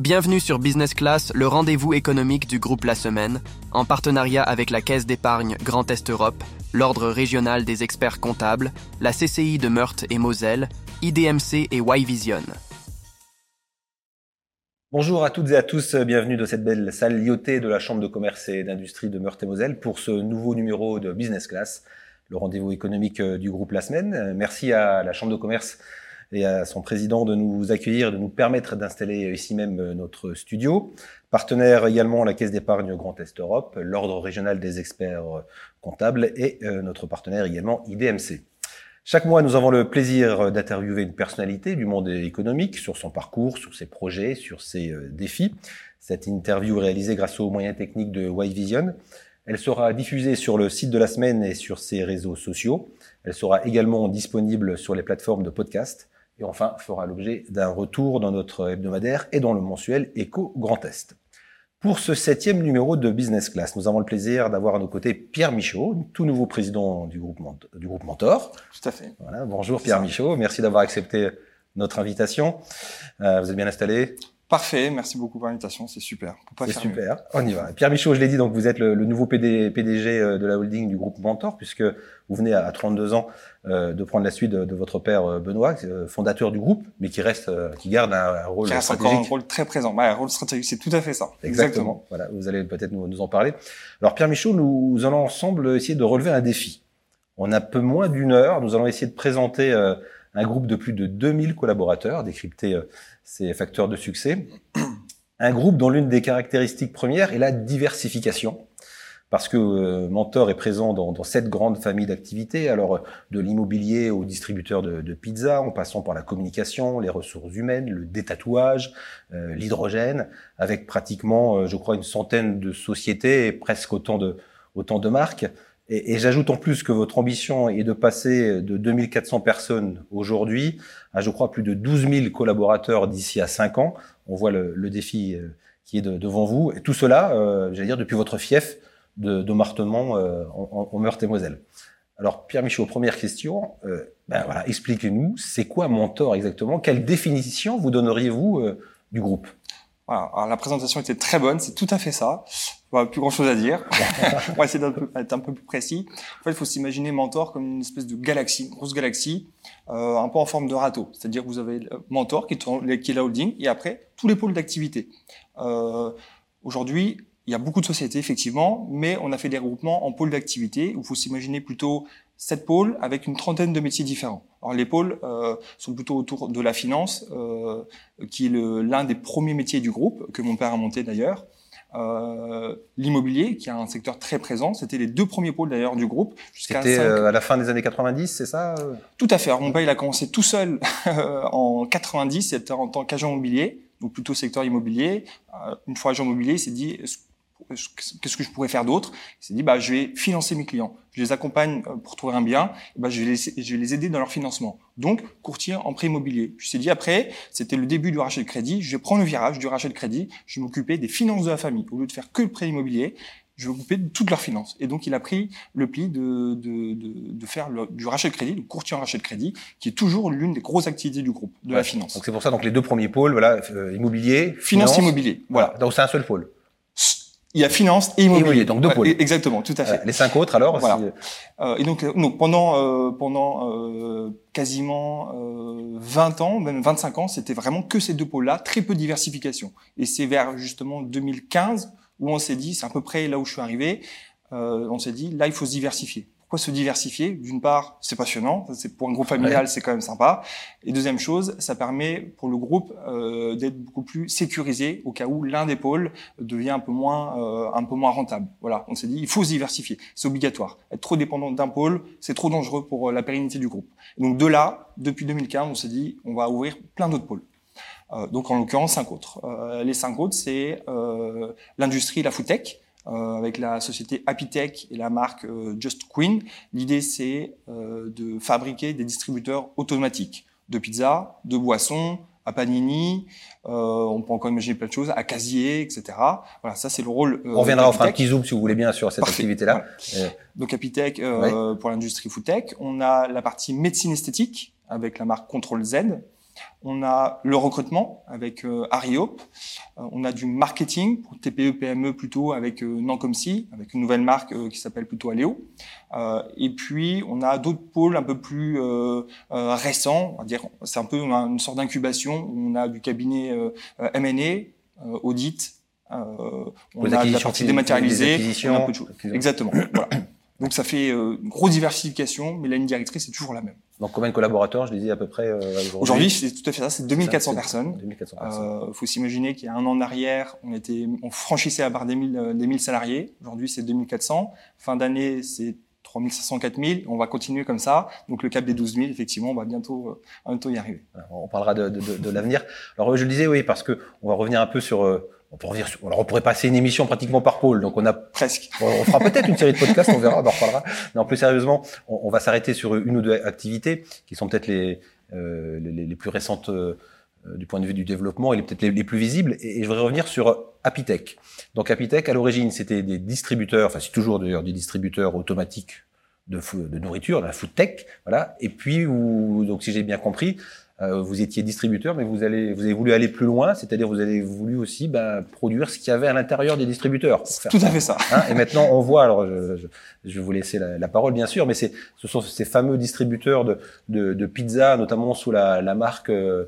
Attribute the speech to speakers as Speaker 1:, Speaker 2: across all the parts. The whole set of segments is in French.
Speaker 1: Bienvenue sur Business Class, le rendez-vous économique du groupe La Semaine, en partenariat avec la Caisse d'épargne Grand Est Europe, l'Ordre régional des experts comptables, la CCI de Meurthe et Moselle, IDMC et Y-Vision.
Speaker 2: Bonjour à toutes et à tous, bienvenue dans cette belle salle liotée de la Chambre de commerce et d'industrie de Meurthe et Moselle pour ce nouveau numéro de Business Class, le rendez-vous économique du groupe La Semaine. Merci à la Chambre de commerce et à son président de nous accueillir, de nous permettre d'installer ici même euh, notre studio. Partenaire également la Caisse d'épargne Grand Est Europe, l'Ordre régional des experts euh, comptables et euh, notre partenaire également IDMC. Chaque mois, nous avons le plaisir d'interviewer une personnalité du monde économique sur son parcours, sur ses projets, sur ses défis. Cette interview réalisée grâce aux moyens techniques de Y-Vision. Elle sera diffusée sur le site de la semaine et sur ses réseaux sociaux. Elle sera également disponible sur les plateformes de podcast et enfin fera l'objet d'un retour dans notre hebdomadaire et dans le mensuel Éco Grand Est. Pour ce septième numéro de Business Class, nous avons le plaisir d'avoir à nos côtés Pierre Michaud, tout nouveau président du groupe, du groupe Mentor.
Speaker 3: Tout à fait.
Speaker 2: Voilà, bonjour Pierre Michaud, merci d'avoir accepté notre invitation. Euh, vous êtes bien installé?
Speaker 3: Parfait, merci beaucoup pour l'invitation, c'est super.
Speaker 2: C'est super, on y va. Pierre Michaud, je l'ai dit, donc vous êtes le, nouveau PD, PDG euh, de la holding du groupe Mentor, puisque vous venez à 32 ans euh, de prendre la suite de, votre père euh, Benoît, fondateur du groupe, mais qui reste, qui garde un, rôle
Speaker 3: qui reste
Speaker 2: stratégique.
Speaker 3: Encore un rôle très présent. un rôle stratégique, c'est tout à fait ça.
Speaker 2: Exactement. Voilà, vous allez peut-être nous, nous, en parler. Alors Pierre Michaud, nous allons ensemble essayer de relever un défi. On a peu moins d'une heure. Nous allons essayer de présenter un groupe de plus de 2000 collaborateurs, décrypter ces facteurs de succès un groupe dont l'une des caractéristiques premières est la diversification. Parce que euh, Mentor est présent dans, dans cette grande famille d'activités, alors de l'immobilier aux distributeurs de, de, pizza, en passant par la communication, les ressources humaines, le détatouage, euh, l'hydrogène, avec pratiquement, euh, je crois, une centaine de sociétés et presque autant de, autant de marques. Et, et j'ajoute en plus que votre ambition est de passer de 2400 personnes aujourd'hui à, je crois, plus de 12 000 collaborateurs d'ici à 5 ans. On voit le, le défi euh, qui est de, devant vous. Et tout cela, euh, j'allais dire, depuis votre fief de, de Martemont euh, en, en Meurthe-et-Moselle. Alors, Pierre Michaud, première question. Euh, ben voilà, expliquez-nous, c'est quoi Mentor exactement? Quelle définition vous donneriez-vous euh, du groupe?
Speaker 3: Voilà. Alors, la présentation était très bonne, c'est tout à fait ça. Voilà, plus grand chose à dire. On va essayer d'être un peu plus précis. En fait, il faut s'imaginer Mentor comme une espèce de galaxie, une grosse galaxie, euh, un peu en forme de râteau. C'est-à-dire que vous avez Mentor qui est, la holding et après tous les pôles d'activité. Euh, Aujourd'hui, il y a beaucoup de sociétés effectivement, mais on a fait des regroupements en pôles d'activité où il faut s'imaginer plutôt sept pôles avec une trentaine de métiers différents. Alors les pôles euh, sont plutôt autour de la finance, euh, qui est l'un des premiers métiers du groupe, que mon père a monté d'ailleurs. Euh, l'immobilier, qui est un secteur très présent. C'était les deux premiers pôles d'ailleurs du groupe.
Speaker 2: C'était euh, à la fin des années 90, c'est ça
Speaker 3: Tout à fait. Père, il a commencé tout seul en 90, c'était en tant qu'agent immobilier, donc plutôt secteur immobilier. Euh, une fois agent immobilier, il s'est dit qu'est-ce que je pourrais faire d'autre? Il s'est dit, bah, je vais financer mes clients. Je les accompagne euh, pour trouver un bien, bah, je, vais les, je vais les aider dans leur financement. Donc, courtier en prêt immobilier. Je me suis dit, après, c'était le début du rachat de crédit, je vais prendre le virage du rachat de crédit, je vais m'occuper des finances de la famille. Au lieu de faire que le prêt immobilier, je vais m'occuper de toutes leurs finances. Et donc, il a pris le pli de, de, de, de faire le, du rachat de crédit, du courtier en rachat de crédit, qui est toujours l'une des grosses activités du groupe, de la finance.
Speaker 2: Donc, c'est pour ça, donc, les deux premiers pôles, voilà, euh, immobilier,
Speaker 3: finance, immobilier. Voilà.
Speaker 2: Donc, c'est un seul pôle.
Speaker 3: Il y a finance et immobilier.
Speaker 2: donc deux pôles.
Speaker 3: exactement, tout à fait.
Speaker 2: les cinq autres alors
Speaker 3: voilà. Euh, et donc, donc pendant euh, pendant euh, quasiment 20 ans, même 25 ans, c'était vraiment que ces deux pôles-là, très peu de diversification. Et c'est vers justement 2015 où on s'est dit, c'est à peu près là où je suis arrivé, on s'est dit là il faut se diversifier se diversifier? D'une part, c'est passionnant, c'est pour un groupe familial, c'est quand même sympa. Et deuxième chose, ça permet pour le groupe euh, d'être beaucoup plus sécurisé au cas où l'un des pôles devient un peu moins euh, un peu moins rentable. Voilà, on s'est dit il faut se diversifier, c'est obligatoire. Être trop dépendant d'un pôle, c'est trop dangereux pour euh, la pérennité du groupe. donc de là, depuis 2015, on s'est dit on va ouvrir plein d'autres pôles. donc en l'occurrence cinq autres. les cinq autres, c'est l'industrie, la food tech, euh, avec la société Happytech et la marque euh, Just Queen. L'idée, c'est euh, de fabriquer des distributeurs automatiques de pizza, de boissons, à Panini, euh, on peut encore imaginer plein de choses, à Casier, etc. Voilà, ça c'est le rôle.
Speaker 2: Euh, on reviendra, enfin un petit zoom si vous voulez bien sur cette activité-là.
Speaker 3: Donc Apitech euh, pour l'industrie foodtech. On a la partie médecine esthétique avec la marque Control Z. On a le recrutement avec euh, Ariop. Euh, on a du marketing pour TPE, PME plutôt avec euh, Nancomsi, avec une nouvelle marque euh, qui s'appelle plutôt Aléo. Et puis on a d'autres pôles un peu plus récents. On va dire, c'est un peu on a une sorte d'incubation. On a du cabinet M&A, audit. on a de la partie dématérialisée.
Speaker 2: des
Speaker 3: on a un peu de choses. Exactement. voilà. Donc ça fait euh, une grosse diversification, mais la ligne directrice est toujours la même.
Speaker 2: Donc combien de collaborateurs, je disais à peu près euh, aujourd'hui?
Speaker 3: Aujourd'hui, c'est tout à fait ça, c'est 2400
Speaker 2: C'est-
Speaker 3: personnes.
Speaker 2: 2400 personnes.
Speaker 3: Euh, faut s'imaginer qu'il y a un an en arrière, on était, on franchissait la barre des 1000, euh, des 1000 salariés. Aujourd'hui, c'est 2400. Fin d'année, c'est 3500, 4000. On va continuer comme ça. Donc le cap des 12 000, effectivement, on va bientôt, euh, bientôt y arriver.
Speaker 2: On parlera de, de, de, de l'avenir. Alors je le disais, oui, parce que on va revenir un peu sur. On pourrait passer une émission pratiquement par pôle. Donc on a
Speaker 3: Presque.
Speaker 2: On fera peut-être une série de podcasts, on verra, on en reparlera. Non, plus sérieusement, on, va s'arrêter sur une ou deux activités qui sont peut-être les, euh, les, plus récentes euh, du point de vue du développement et peut-être les, plus visibles. Et, je voudrais revenir sur Apitech. Donc Apitech, à l'origine, c'était des distributeurs, enfin c'est toujours d'ailleurs des distributeurs automatiques de, nourriture, la food tech, voilà. Et puis, donc si j'ai bien compris, vous étiez distributeur, mais vous allez, vous avez voulu aller plus loin, c'est-à-dire vous avez voulu aussi ben, produire ce qu'il y avait à l'intérieur des distributeurs.
Speaker 3: Tout à fait ça.
Speaker 2: Hein, et maintenant, on voit, alors je, je, je vais vous laisser la, la parole bien sûr, mais c'est, ce sont ces fameux distributeurs de, de, de pizza, notamment sous la, la marque euh,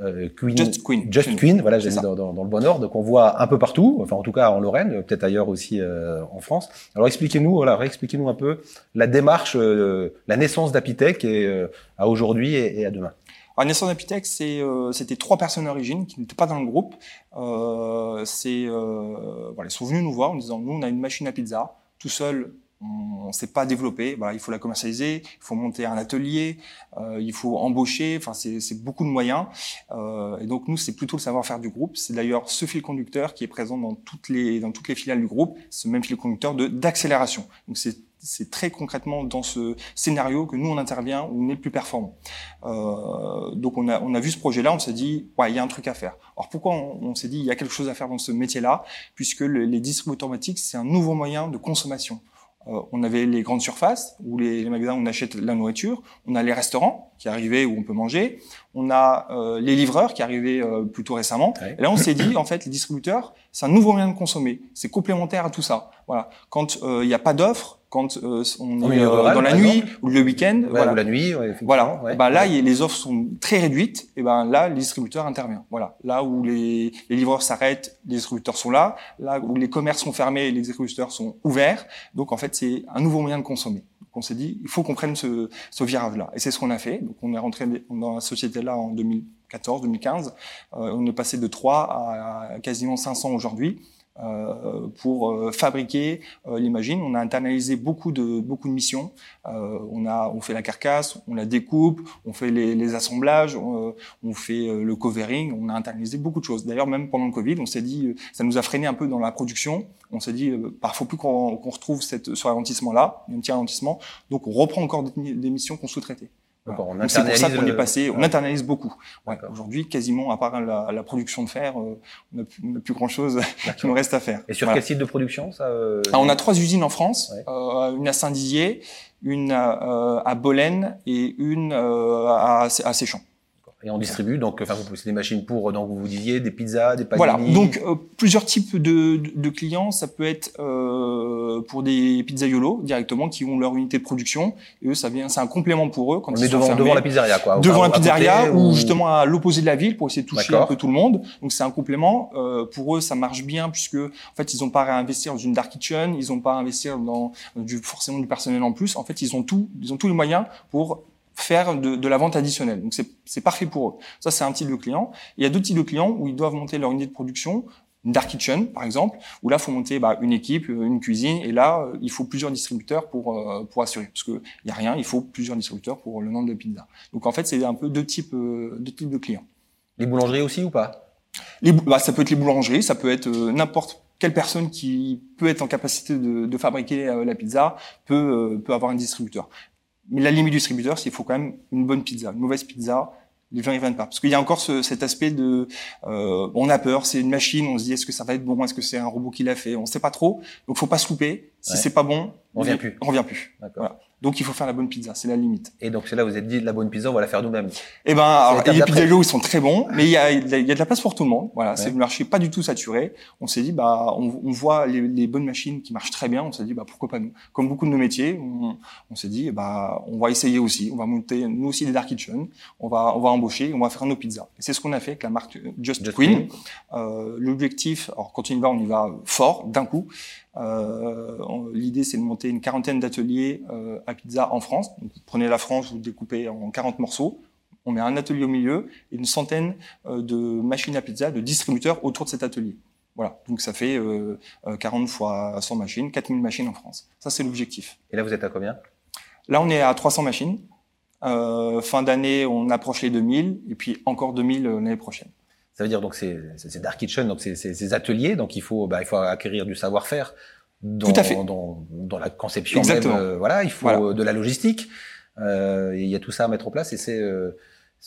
Speaker 2: euh, Queen,
Speaker 3: Just Queen.
Speaker 2: Just
Speaker 3: Queen.
Speaker 2: Voilà, j'ai mis dans, dans, dans le bon ordre, qu'on voit un peu partout, enfin en tout cas en Lorraine, peut-être ailleurs aussi euh, en France. Alors expliquez-nous, voilà, réexpliquez-nous un peu la démarche, euh, la naissance d'Apitech et, euh, à aujourd'hui et, et à demain.
Speaker 3: Alors, d'Apitech, c'est, euh, c'était trois personnes d'origine qui n'étaient pas dans le groupe. Euh, euh, voilà, ils sont venus nous voir en disant, nous, on a une machine à pizza, tout seul, on ne sait pas développer. Voilà, il faut la commercialiser, il faut monter un atelier, euh, il faut embaucher. Enfin, c'est, beaucoup de moyens. Euh, et donc nous, c'est plutôt le savoir-faire du groupe. C'est d'ailleurs ce fil conducteur qui est présent dans toutes les dans toutes les filiales du groupe. Ce même fil conducteur d'accélération. Donc c'est c'est très concrètement dans ce scénario que nous on intervient où on est le plus performant. Euh, donc on a on a vu ce projet-là, on s'est dit ouais il y a un truc à faire. Alors pourquoi on, on s'est dit il y a quelque chose à faire dans ce métier-là? Puisque le- les distributeurs automatiques c'est un nouveau moyen de consommation. Euh, on avait les grandes surfaces ou les, les magasins où on achète la nourriture. On a les restaurants qui arrivaient où on peut manger. On a euh, les livreurs qui arrivaient euh, plutôt récemment.
Speaker 2: Ouais.
Speaker 3: Et là, on s'est dit, en fait, les distributeurs, c'est un nouveau moyen de consommer. C'est complémentaire à tout ça. Voilà. Quand euh, il n'y a pas d'offre, quand euh, on est euh,
Speaker 2: rural,
Speaker 3: dans la nuit
Speaker 2: exemple.
Speaker 3: ou le week-end,
Speaker 2: Ouais,
Speaker 3: voilà.
Speaker 2: ou la nuit, ouais,
Speaker 3: Voilà.
Speaker 2: ouais.
Speaker 3: Ben là, les offres sont très réduites. Et ben là, le distributeur intervient. Voilà. Là où les, les livreurs s'arrêtent, les distributeurs sont là. Là où les commerces sont fermés, les distributeurs sont ouverts. Donc en fait, c'est un nouveau moyen de consommer. Donc on s'est dit, il faut qu'on prenne ce, ce virage-là. Et c'est ce qu'on a fait. Donc on est rentré dans la société-là en 2014, 2015. Euh, on est passé de 3 à quasiment 500 aujourd'hui. Euh, pour euh, fabriquer euh, les machines. On a internalisé beaucoup de beaucoup de missions. On a on fait la carcasse, on la découpe, on fait les, les assemblages, on, fait le covering. On a internalisé beaucoup de choses. D'ailleurs, même pendant le Covid, on s'est dit, ça nous a freiné un peu dans la production. On s'est dit, bah, faut plus qu'on qu'on retrouve cette, ce ralentissement-là, un petit ralentissement. Donc, on reprend encore des, des missions qu'on sous-traitait.
Speaker 2: On
Speaker 3: c'est pour ça qu'on est passé, on internalise beaucoup. Ouais. Aujourd'hui, quasiment, à part la, la production de fer, euh, on n'a plus, grand-chose qui nous reste à faire.
Speaker 2: Et sur
Speaker 3: Voilà.
Speaker 2: quel site de production ça euh,
Speaker 3: Ah, on a trois usines en France,
Speaker 2: Ouais.
Speaker 3: euh, une à Saint-Dizier, une à, euh, à Bolène et une euh, à, à Séchamps.
Speaker 2: Et on distribue, donc, enfin, vous possédez des machines pour, donc, vous disiez, des pizzas, des panini.
Speaker 3: Voilà, donc euh, plusieurs types de, de- de clients. Ça peut être euh, pour des pizzaiolos directement qui ont leur unité de production. Et eux, ça vient, c'est un complément pour eux quand
Speaker 2: on
Speaker 3: ils
Speaker 2: met
Speaker 3: sont
Speaker 2: devant,
Speaker 3: fermés.
Speaker 2: devant la pizzeria, quoi.
Speaker 3: devant la pizzeria ou justement à l'opposé de la ville pour essayer de toucher un peu tout le monde. Donc c'est un complément. Euh, pour eux, ça marche bien puisque en fait ils n'ont pas à investir dans une dark kitchen, ils n'ont pas à investir dans du forcément du personnel en plus. En fait, ils ont tout, ils ont tous les moyens pour faire de, de la vente additionnelle. Donc c'est parfait pour eux. Ça c'est un type de client. Il y a d'autres types de clients où ils doivent monter leur unité de production. Une dark kitchen, par exemple, où là, faut monter bah, une équipe, euh, une cuisine, et là, euh, il faut plusieurs distributeurs pour euh, pour assurer, parce que il y a rien, il faut plusieurs distributeurs pour le nombre de pizzas. Donc en fait, c'est un peu deux types, euh, deux types de clients.
Speaker 2: Les boulangeries aussi ou pas?
Speaker 3: Les, bah, ça peut être les boulangeries, ça peut être euh, n'importe quelle personne qui peut être en capacité de, de fabriquer la pizza peut euh, peut avoir un distributeur. Mais la limite du distributeur, c'est qu'il faut quand même une bonne pizza. Une mauvaise pizza, les gens ils viennent pas. Parce qu'il y a encore ce, cet aspect de, euh, on a peur, c'est une machine, on se dit est-ce que ça va être bon, est-ce que c'est un robot qui l'a fait, on sait pas trop. Donc faut pas se louper. Si
Speaker 2: Ouais.
Speaker 3: c'est pas bon,
Speaker 2: On revient plus.
Speaker 3: On revient plus.
Speaker 2: D'accord.
Speaker 3: Voilà. Donc il faut faire la bonne pizza, c'est la limite.
Speaker 2: Et donc c'est là où vous êtes dit la bonne pizza, on va la faire nous-mêmes.
Speaker 3: Eh ben, alors, les pizzaiolos, ils sont très bons, mais il y a, y a de la place pour tout le monde. Voilà, c'est le marché pas du tout saturé. On s'est dit, bah, on, on voit les, les bonnes machines qui marchent très bien. On s'est dit, bah, pourquoi pas nous? Comme beaucoup de nos métiers, on, on s'est dit, bah, on va essayer aussi. On va monter nous aussi des dark kitchen. On va, on va embaucher, on va faire nos pizzas. Et c'est ce qu'on a fait avec la marque Just,
Speaker 2: Just
Speaker 3: Queen.
Speaker 2: Queen.
Speaker 3: Euh, L'objectif, alors quand on y va, on y va fort d'un coup. Euh, L'idée, c'est de monter une quarantaine d'ateliers euh, à pizza en France. Donc, vous prenez la France, vous le découpez en 40 morceaux. On met un atelier au milieu et une centaine euh, de machines à pizza, de distributeurs autour de cet atelier. Voilà, donc ça fait euh, euh, 40 fois 100 machines, 4000 machines en France. Ça, c'est l'objectif.
Speaker 2: Et là, vous êtes à combien?
Speaker 3: Là, on est à 300 machines. Euh, fin d'année, on approche les 2000 et puis encore 2000 euh, l'année prochaine.
Speaker 2: Ça veut dire donc c'est Dark Kitchen, donc c'est c'est ces ateliers, donc il faut bah, il faut acquérir du savoir-faire dans,
Speaker 3: Tout à fait.
Speaker 2: dans dans la conception
Speaker 3: Exactement.
Speaker 2: même. euh, voilà, il faut de la logistique. Euh, il y a tout ça à mettre en place et c'est euh, c'est,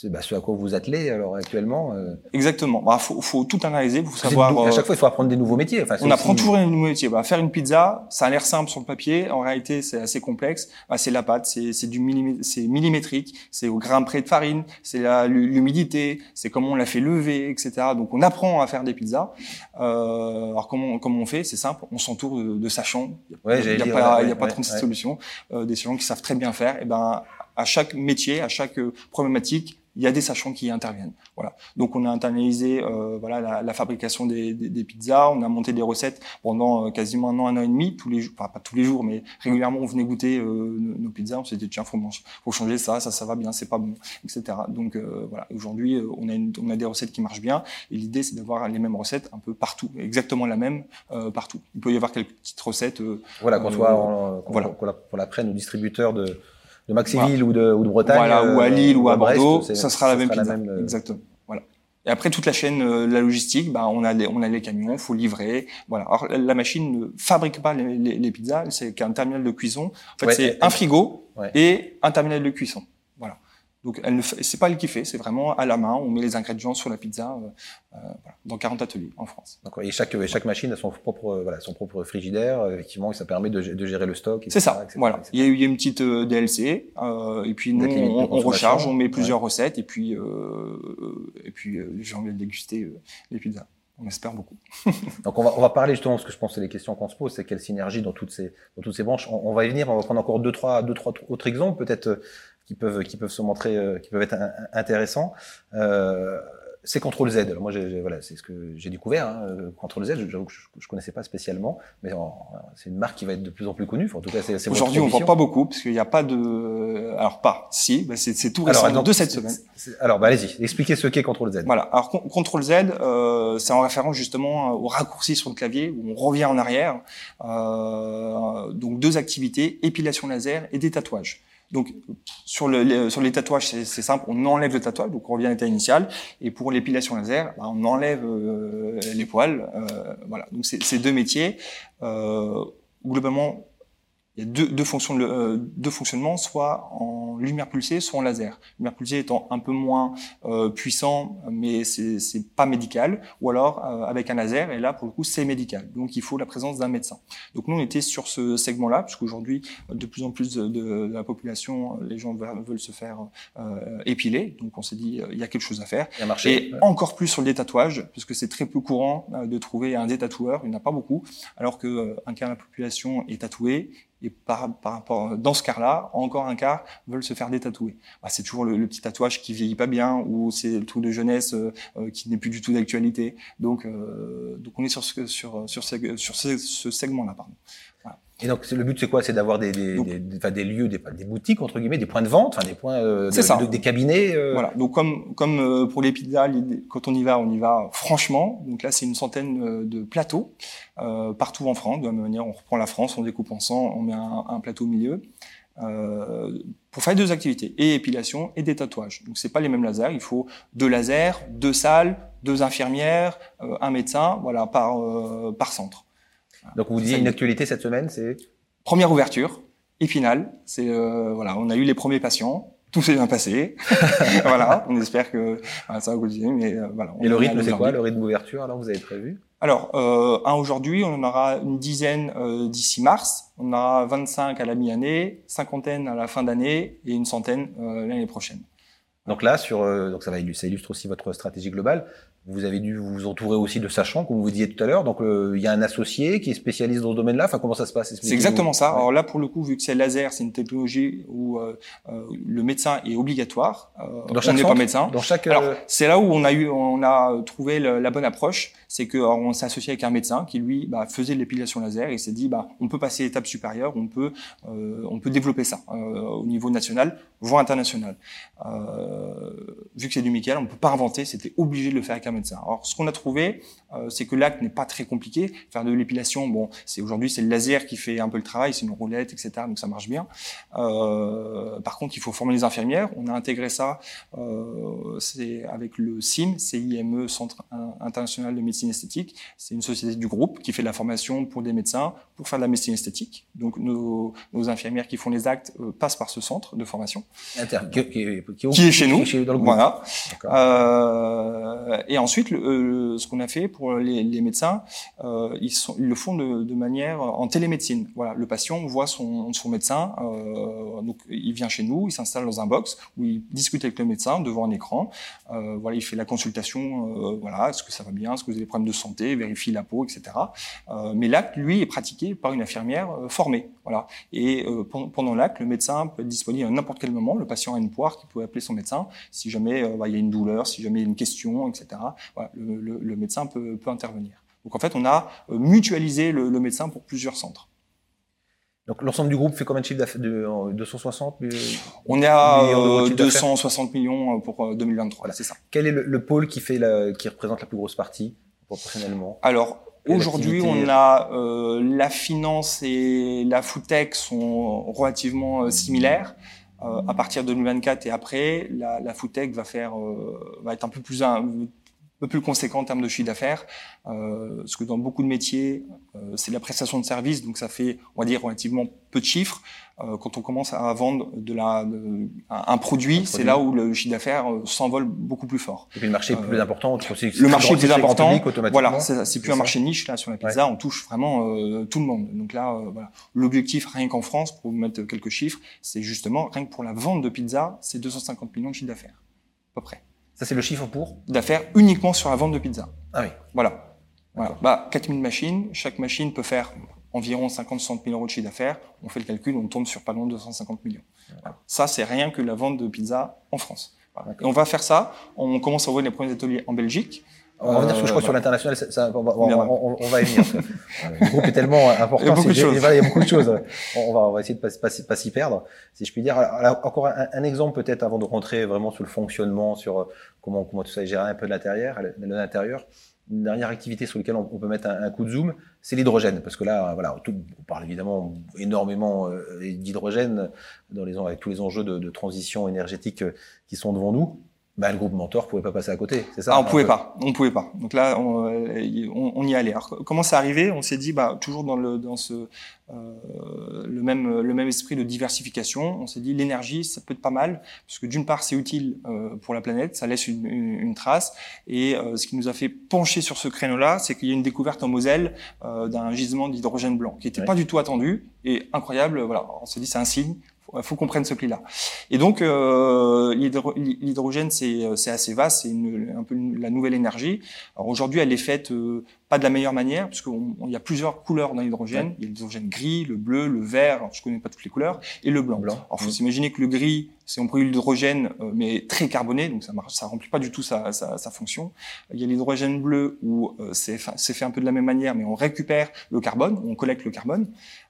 Speaker 2: bah, ce à quoi vous attelez alors actuellement. Euh,
Speaker 3: Exactement. Bah, faut, faut tout analyser, faut
Speaker 2: c'est
Speaker 3: savoir.
Speaker 2: à
Speaker 3: euh,
Speaker 2: chaque fois, il faut apprendre des nouveaux métiers. Enfin, c'est
Speaker 3: On apprend toujours un nouveau métier. Bah, faire une pizza, ça a l'air simple sur le papier. En réalité, c'est assez complexe. Bah, c'est la pâte, c'est c'est du millimé- c'est millimétrique, c'est au grain près de farine, c'est la- l'humidité, c'est comment on la fait lever, etc. Donc, on apprend à faire des pizzas. Euh, alors, comment, comment on fait? C'est simple. On s'entoure de, de sachants.
Speaker 2: Ouais,
Speaker 3: il n'y a
Speaker 2: dire,
Speaker 3: pas,
Speaker 2: ouais,
Speaker 3: il y a pas
Speaker 2: ouais,
Speaker 3: 36
Speaker 2: ouais.
Speaker 3: solutions. Euh, des gens qui savent très bien faire. Et ben, à chaque métier, à chaque euh, problématique, il y a des sachants qui interviennent. Voilà. Donc on a internalisé euh, voilà la, la fabrication des, des, des pizzas, on a monté des recettes pendant euh, quasiment un an, un an et demi, tous les jours, enfin pas tous les jours, mais régulièrement on venait goûter euh, nos, pizzas, on s'est dit tiens faut manger, faut changer ça, ça ça va bien, c'est pas bon, etc. Donc euh, voilà, aujourd'hui euh, on a une, on a des recettes qui marchent bien et l'idée c'est d'avoir les mêmes recettes un peu partout, exactement la même euh, partout. Il peut y avoir quelques petites recettes. euh,
Speaker 2: Voilà, qu'on soit en- qu'on
Speaker 3: voilà.
Speaker 2: qu'on la, qu'on la prenne au distributeur de de Maxiville ou de ou de Bretagne.
Speaker 3: Voilà, ou à
Speaker 2: euh,
Speaker 3: Lille ou à Bordeaux, ça sera la même pizza.
Speaker 2: euh,
Speaker 3: Exactement. Voilà. Et après toute la chaîne, euh, la logistique, bah, on a les, on a les camions, faut livrer. Voilà. Alors la- machine ne fabrique pas les, les, les pizzas, c'est qu'un terminal de cuisson. En fait,
Speaker 2: Ouais,
Speaker 3: c'est un frigo
Speaker 2: Ouais.
Speaker 3: et un terminal de cuisson. Donc elle ne fait- c'est pas elle qui fait, c'est vraiment à la main. On met les ingrédients sur la pizza euh, euh, voilà, dans 40 ateliers en France.
Speaker 2: D'accord. Et chaque, chaque machine a son propre, euh, voilà, son propre frigidaire, euh, effectivement, et ça permet de, gé- de gérer le stock.
Speaker 3: C'est ça.
Speaker 2: etc.,
Speaker 3: Voilà.
Speaker 2: etc.
Speaker 3: Il y, a, il y a une petite euh, DLC euh, et puis nous on, recharge, on met plusieurs recettes et puis et puis euh, les gens viennent déguster les pizzas. On espère beaucoup.
Speaker 2: Donc on va, on va parler justement, parce que je pense que c'est les questions qu'on se pose, c'est quelle synergie dans toutes ces, dans toutes ces branches. On, on va y venir, on va prendre encore deux, trois, deux, trois autres exemples, peut-être, qui peuvent, qui peuvent se montrer, euh, qui peuvent être un- intéressants. Euh, c'est Control Z. Alors moi, j'ai- voilà, c'est ce que j'ai découvert. Hein, euh, Control Z, j'avoue que je, je connaissais pas spécialement, mais c'est une marque qui va être de plus en plus connue. Enfin, en tout cas, c'est,
Speaker 3: Aujourd'hui, on vend pas beaucoup parce qu'il n'y a pas de. Alors pas. Si, bah, c'est tout
Speaker 2: Alors,
Speaker 3: récent
Speaker 2: donc,
Speaker 3: de cette semaine.
Speaker 2: Alors, bah, allez-y, expliquez ce qu'est Control Z.
Speaker 3: Voilà. Alors Con- Control Z, euh, c'est en référence justement au raccourci sur le clavier où on revient en arrière. Euh, donc deux activités épilation laser et des tatouages. Donc sur, le, les, sur les tatouages, c'est simple, on enlève le tatouage, donc on revient à l'état initial. Et pour l'épilation laser, bah, on enlève euh, les poils. Euh, voilà. Donc c'est c'est deux métiers. Euh, globalement, il y a deux, deux fonctions de, euh, deux fonctionnements, soit en lumière pulsée, soit en laser. Lumière pulsée étant un peu moins euh, puissant, mais c'est pas médical, ou alors euh, avec un laser, et là pour le coup c'est médical. Donc il faut la présence d'un médecin. Donc nous on était sur ce segment-là, puisqu'aujourd'hui de plus en plus de, de la population, les gens veulent, se faire euh, épiler, donc on s'est dit euh, il y a quelque chose à faire.
Speaker 2: Il y a marché.
Speaker 3: Et encore plus sur le détatouage, puisque c'est très peu courant euh, de trouver un détatoueur, il n'y en a pas beaucoup, alors que un quart de la population est tatoué, et par, par rapport dans ce cas-là, encore un quart veulent se faire détatouer. Bah, c'est toujours le, petit tatouage qui vieillit pas bien, ou c'est le truc de jeunesse euh, euh, qui n'est plus du tout d'actualité. Donc, euh, donc on est sur ce, sur sur ce, sur segment-là, pardon.
Speaker 2: Et donc, le but, c'est quoi? C'est d'avoir des, des,
Speaker 3: Donc-
Speaker 2: des, des- des lieux, des, des boutiques, entre guillemets, des points de vente, enfin, des points, euh, de-
Speaker 3: C'est ça.
Speaker 2: de- des cabinets. euh,
Speaker 3: Voilà. Donc comme comme euh, pour les pizzas, quand on y va, on y va franchement. Donc là, c'est une centaine euh, de plateaux euh, partout en France. De la même manière, on reprend la France, on découpe en 100, on met un, un plateau au milieu. Euh, pour faire deux activités, et épilation et des tatouages. Donc c'est pas les mêmes lasers, il faut deux lasers, deux salles, deux infirmières, euh, un médecin, voilà, par euh, par centre.
Speaker 2: Donc, vous disiez une actualité cette semaine, c'est
Speaker 3: Première ouverture, Épinal, c'est euh, voilà, on a eu les premiers patients. tout s'est bien passé. voilà, on espère que ça va continuer. Mais euh, voilà.
Speaker 2: Et le rythme, c'est quoi le rythme d'ouverture Alors, vous avez prévu?
Speaker 3: Alors, euh, un aujourd'hui, on en aura une dizaine euh, d'ici mars. On en aura 25 à la mi-année, cinquantaine à la fin d'année et une centaine l'année prochaine.
Speaker 2: Donc là, sur, donc ça, va, ça illustre aussi votre stratégie globale. Vous avez dû vous entourer aussi de sachants, comme vous disiez tout à l'heure. Donc, euh, il y a un associé qui est spécialiste dans ce domaine-là. Enfin, comment ça se passe
Speaker 3: C'est exactement ça. Alors là, pour le coup, vu que c'est laser, c'est une technologie où euh, euh, le médecin est obligatoire.
Speaker 2: dans chaque on n'est pas
Speaker 3: médecin.
Speaker 2: Dans chaque.
Speaker 3: c'est là où on a eu, on a trouvé la bonne approche. C'est que on s'est associé avec un médecin qui lui bah, faisait de l'épilation laser et s'est dit, bah, on peut passer l'étape supérieure, on peut, on peut développer ça au niveau national, voire international. vu que c'est du Michael, on peut pas inventer. C'était obligé de le faire avec un médecin. Alors, ce qu'on a trouvé, euh, c'est que l'acte n'est pas très compliqué. Faire de l'épilation, bon, c'est aujourd'hui c'est le laser qui fait un peu le travail, c'est une roulette, etc. Donc ça marche bien. Euh, par contre, il faut former les infirmières. On a intégré ça, euh, c'est avec le CIM, CIME, Centre international de médecine esthétique. C'est une société du groupe qui fait de la formation pour des médecins pour faire de la médecine esthétique. Donc nos, nos infirmières qui font les actes passent par ce centre de formation
Speaker 2: qui, qui,
Speaker 3: qui, qui, est chez nous. Chez, dans le groupe. Voilà. Et ensuite, euh, ce qu'on a fait pour les, médecins, euh, ils, le font de, manière en télémédecine. Voilà, le patient voit son, médecin, euh, donc il vient chez nous, il s'installe dans un box où il discute avec le médecin devant un écran. Euh, voilà, il fait la consultation. voilà, est-ce que ça va bien, est-ce que vous avez des problèmes de santé, vérifie la peau, etc. mais l'acte, lui, est pratiqué par une infirmière formée. Voilà, et pendant l'acte, le médecin peut être disponible à n'importe quel moment. Le patient a une poire qui peut appeler son médecin si jamais bah, il y a une douleur, si jamais il y a une question, etc. Voilà, le, le, médecin peut, peut, intervenir. Donc en fait, on a euh, mutualisé le, le médecin pour plusieurs centres.
Speaker 2: Donc l'ensemble du groupe fait combien de chiffre d'affaires de 260
Speaker 3: On est à 260 euh, millions pour 2023. Voilà. C'est ça.
Speaker 2: Quel est le, le pôle qui fait la, qui représente la plus grosse partie proportionnellement?
Speaker 3: Alors aujourd'hui, on a euh, la finance et la foodtech sont relativement euh, similaires. Euh, à partir de 2024 et après, la, la foodtech va faire va être un peu plus un, peu plus conséquent en termes de chiffre d'affaires, euh, parce que dans beaucoup de métiers, euh, c'est la prestation de service, donc ça fait, on va dire, relativement peu de chiffres. Euh, quand on commence à vendre de la, de, un, produit, c'est là où le chiffre d'affaires euh, s'envole beaucoup plus fort.
Speaker 2: Et puis le marché est plus important.
Speaker 3: Le marché est plus important. Voilà, c'est plus un marché niche là sur la pizza. On touche vraiment euh, tout le monde. Donc là, voilà. l'objectif rien qu'en France, pour vous mettre quelques chiffres, c'est justement rien que pour la vente de pizza, c'est 250 millions de chiffre d'affaires, à peu près.
Speaker 2: Ça, c'est le chiffre pour
Speaker 3: D'affaires uniquement sur la vente de pizza.
Speaker 2: Ah oui.
Speaker 3: Voilà. voilà. Bah, 4000 machines. Chaque machine peut faire environ 50-60 000 euros de chiffre d'affaires. On fait le calcul, on tombe sur pas loin de 250 millions. Ça, c'est rien que la vente de pizza en France. Et on va faire ça. On commence à ouvrir les premiers ateliers en Belgique.
Speaker 2: On va revenir, parce que je crois que sur l'international, ça, on, va, on, on, va y venir. le groupe est tellement important. Il y a beaucoup, de, choses. Il y a beaucoup de choses. On va, on va essayer de pas, pas, pas s'y perdre, si je puis dire. Alors, encore un, un exemple peut-être avant de rentrer vraiment sur le fonctionnement, sur euh, comment, comment tout ça est géré un peu de l'intérieur. De l'intérieur. Une dernière activité sur laquelle on, peut mettre un, un coup de zoom, c'est l'hydrogène, parce que là, voilà, tout, on parle évidemment énormément euh, d'hydrogène dans les avec tous les enjeux de, de transition énergétique euh, qui sont devant nous bah, le groupe mentor pouvait pas passer à côté, c'est ça
Speaker 3: ah, On pouvait pas, on pouvait pas. Donc là, on, euh, on, y allait. Alors, comment c'est arrivé? On s'est dit, bah, toujours dans le dans ce euh, le même le même esprit de diversification, on s'est dit l'énergie, ça peut être pas mal, parce que d'une part, c'est utile euh, pour la planète, ça laisse une, une, trace. Et euh, ce qui nous a fait pencher sur ce créneau-là, c'est qu'il y a une découverte en Moselle d'un gisement d'hydrogène blanc qui n'était pas du tout attendu et incroyable. Voilà, on s'est dit c'est un signe il faut qu'on prenne ce pli-là. Et donc, euh, l'hydrogène, c'est assez vaste, c'est un peu la nouvelle énergie. Alors aujourd'hui, elle est faite euh, pas de la meilleure manière, parce qu'il y a plusieurs couleurs dans l'hydrogène. Il y a l'hydrogène gris, le bleu, le vert, alors je connais pas toutes les couleurs, et le blanc. blanc. Alors faut s'imaginer que le gris, c'est on produit l'hydrogène, euh, mais très carboné, donc ça marche, ça remplit pas du tout sa, sa, sa fonction. Il y a l'hydrogène bleu où c'est fait un peu de la même manière, mais on récupère le carbone, on collecte le carbone.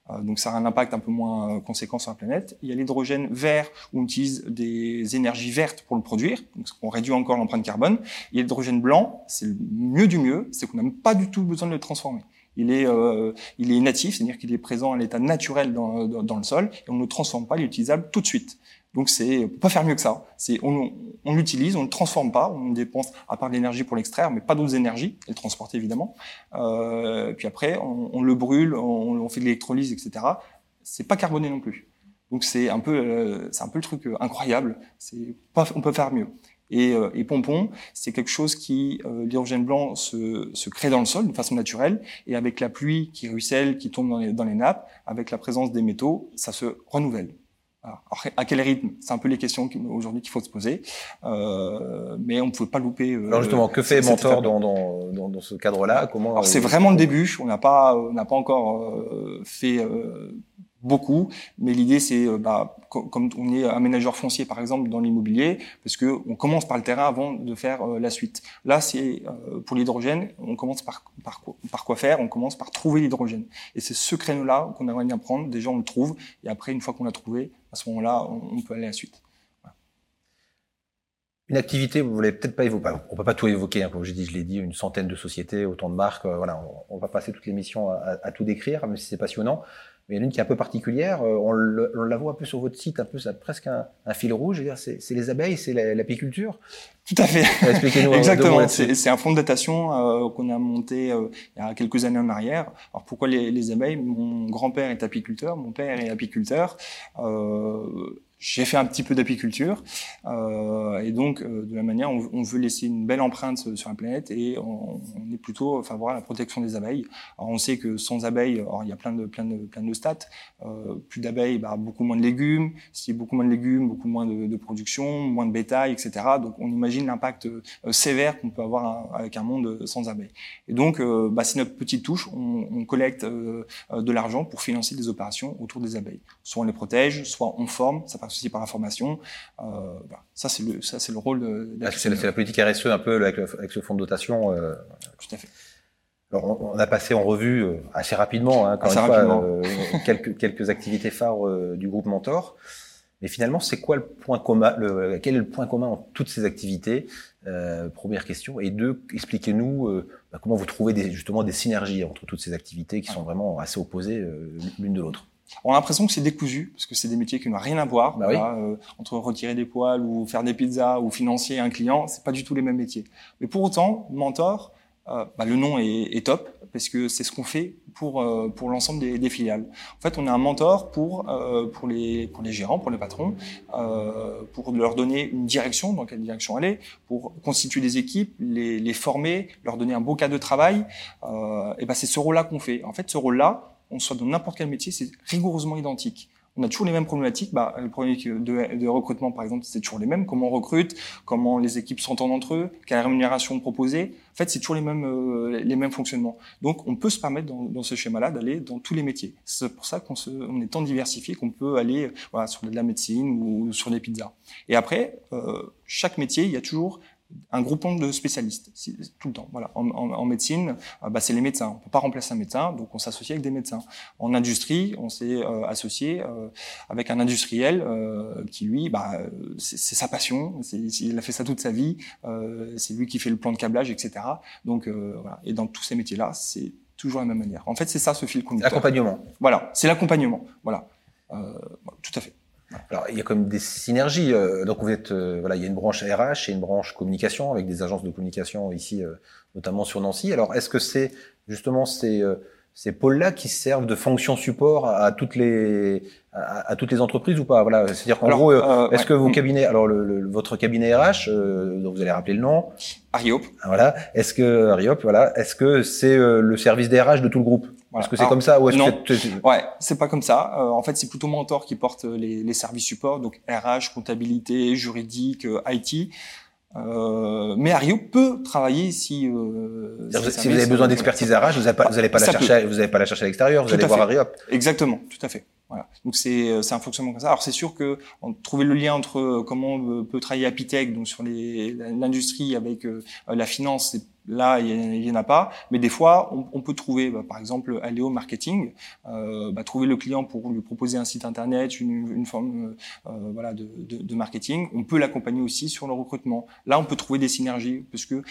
Speaker 3: Euh, donc ça a un impact un peu moins conséquent sur la planète. Il y a l'hydrogène vert où on utilise des énergies vertes pour le produire, donc on réduit encore l'empreinte carbone. Il y a l'hydrogène blanc, c'est le mieux du mieux, c'est qu'on n'a pas du tout besoin de le transformer. Il est, euh, il est natif, c'est-à-dire qu'il est présent à l'état naturel dans, dans, le sol et on ne le transforme pas, il est utilisable tout de suite. Donc c'est pas faire mieux que ça. C'est on, on l'utilise, on ne transforme pas, on dépense à part de l'énergie pour l'extraire, mais pas d'autres énergies, et le transporter évidemment. Euh, puis après, on, on, le brûle, on, on fait de l'électrolyse, etc. C'est pas carboné non plus. Donc c'est un peu, c'est un peu le truc incroyable. C'est on peut faire mieux. Et, et pompon, c'est quelque chose qui, l'hydrogène blanc se, se, crée dans le sol de façon naturelle, et avec la pluie qui ruisselle, qui tombe dans les, dans les nappes, avec la présence des métaux, ça se renouvelle. Alors, à quel rythme? C'est un peu les questions aujourd'hui qu'il faut se poser, euh, mais on ne pouvait pas louper.
Speaker 2: Euh, Alors justement, que fait Mentor dans, dans, dans, dans, ce cadre-là?
Speaker 3: Comment c'est vraiment le début. On n'a pas, on n'a pas encore euh, fait euh, beaucoup, mais l'idée c'est, euh, bah, comme on est aménageur foncier par exemple dans l'immobilier, parce que on commence par le terrain avant de faire euh, la suite. Là, c'est euh, pour l'hydrogène, on commence par, par, quoi faire? On commence par trouver l'hydrogène. Et c'est ce créneau-là qu'on aimerait bien prendre. Déjà, on le trouve, et après, une fois qu'on l'a trouvé, à ce moment-là, on, peut aller à la suite.
Speaker 2: Une activité, vous voulez peut-être pas évoquer, on peut pas tout évoquer, hein, comme j'ai dit, je l'ai dit, une centaine de sociétés, autant de marques, voilà, on, va passer toute l'émission à, à, tout décrire, même si c'est passionnant mais il y en a une qui est un peu particulière. Euh, on, la voit un peu sur votre site, un peu, ça presque un, fil rouge. C'est les abeilles, c'est l'apiculture?
Speaker 3: Tout à fait. Expliquez-nous. Exactement. C'est un fonds de datation euh, qu'on a monté euh, il y a quelques années en arrière. Alors pourquoi les, les abeilles? Mon grand-père est apiculteur, mon père est apiculteur. Euh, j'ai fait un petit peu d'apiculture euh, et donc euh, de la manière on, on, veut laisser une belle empreinte sur la planète et on, est plutôt favorable à la protection des abeilles. Alors on sait que sans abeilles, alors il y a plein de plein de plein de stats. Euh, plus d'abeilles, bah, beaucoup moins de légumes. Si beaucoup moins de légumes, beaucoup moins de, de production, moins de bétail, etc. Donc on imagine l'impact euh, sévère qu'on peut avoir avec un monde sans abeilles. Et donc euh, bah, c'est notre petite touche. On, on collecte euh, de l'argent pour financer des opérations autour des abeilles. Soit on les protège, soit on forme. Ça par la formation. Euh, bah, ça, c'est le, ça, c'est le rôle de.
Speaker 2: Ah, c'est, la, politique RSE un peu avec, avec ce fonds de dotation. Euh...
Speaker 3: Tout à fait.
Speaker 2: Alors, on, a passé en revue euh, assez rapidement, hein, assez rapidement. Euh, quelques, quelques activités phares euh, du groupe Mentor. Mais finalement, c'est quoi le point commun le, Quel est le point commun en toutes ces activités euh, Première question. Et deux, expliquez-nous euh, bah, comment vous trouvez des, justement des synergies entre toutes ces activités qui sont vraiment assez opposées euh, l'une de l'autre.
Speaker 3: On a l'impression que c'est décousu, parce que c'est des métiers qui n'ont rien à voir. Bah euh, entre retirer des poils ou faire des pizzas ou financier un client, c'est pas du tout les mêmes métiers. Mais pour autant, mentor, euh, bah, le nom est, est, top parce que c'est ce qu'on fait pour euh, pour l'ensemble des, des, filiales. En fait, on est un mentor pour euh, pour les pour les gérants, pour les patrons, euh, pour leur donner une direction dans quelle direction aller, pour constituer des équipes, les, les former, leur donner un beau cas de travail. et ben c'est ce rôle-là qu'on fait. En fait, ce rôle-là, on soit dans n'importe quel métier, c'est rigoureusement identique. On a toujours les mêmes problématiques. Bah, le problématique de, de recrutement, par exemple, c'est toujours les mêmes. Comment on recrute, comment les équipes s'entendent entre eux, quelle rémunération proposer. En fait, c'est toujours les mêmes euh, les mêmes fonctionnements. Donc, on peut se permettre dans, dans ce schéma-là d'aller dans tous les métiers. C'est pour ça qu'on on est tant diversifié qu'on peut aller voilà, sur de la médecine ou sur des pizzas. Et après, euh, chaque métier, il y a toujours un groupement de spécialistes tout le temps. Voilà. En, en, en médecine, euh, bah, c'est les médecins. On peut pas remplacer un médecin, donc on s'associe avec des médecins. En industrie, on s'est euh, associé euh, avec un industriel qui lui, bah, c'est sa passion. Il a fait ça toute sa vie. c'est lui qui fait le plan de câblage, etc. Donc voilà. Et dans tous ces métiers-là, c'est toujours la même manière. En fait, c'est ça ce fil conducteur.
Speaker 2: L'accompagnement.
Speaker 3: Voilà, c'est l'accompagnement. Voilà. tout à fait.
Speaker 2: Alors, il y a quand même des synergies. Euh, donc, vous êtes, euh, voilà, il y a une branche RH et une branche communication avec des agences de communication ici, euh, notamment sur Nancy. Alors, est-ce que c'est justement ces, ces pôles-là qui servent de fonction support à, toutes les à, toutes les entreprises ou pas? Voilà, c'est-à-dire qu'en gros, est-ce que vos cabinets, alors le, votre cabinet RH, dont vous allez rappeler le nom,
Speaker 3: Ariop.
Speaker 2: Voilà. Est-ce que Ariop, voilà, est-ce que c'est le service des RH de tout le groupe? Est-ce que c'est comme ça ou est-ce
Speaker 3: non. Ouais, c'est pas comme ça. Euh, en fait, c'est plutôt Mentor qui porte les, les, services support, donc RH, comptabilité, juridique, euh, IT. Euh, mais Ario peut travailler si. Euh,
Speaker 2: si, vous avez besoin d'expertise RH, vous n'allez pas, vous pas la chercher, vous n'allez pas la chercher à l'extérieur, vous allez voir Ariop.
Speaker 3: Exactement, tout à fait. Voilà. Donc c'est c'est un fonctionnement comme ça. Alors c'est sûr que on, trouver le lien entre comment on peut travailler à Pitech, donc sur l'industrie avec la finance, c'est Là, il n'y en a pas, mais des fois, on, peut trouver, bah, par exemple, Aléo Marketing, euh, bah, trouver le client pour lui proposer un site internet, une, forme euh, euh voilà de, de, marketing. On peut l'accompagner aussi sur le recrutement. Là, on peut trouver des synergies parce que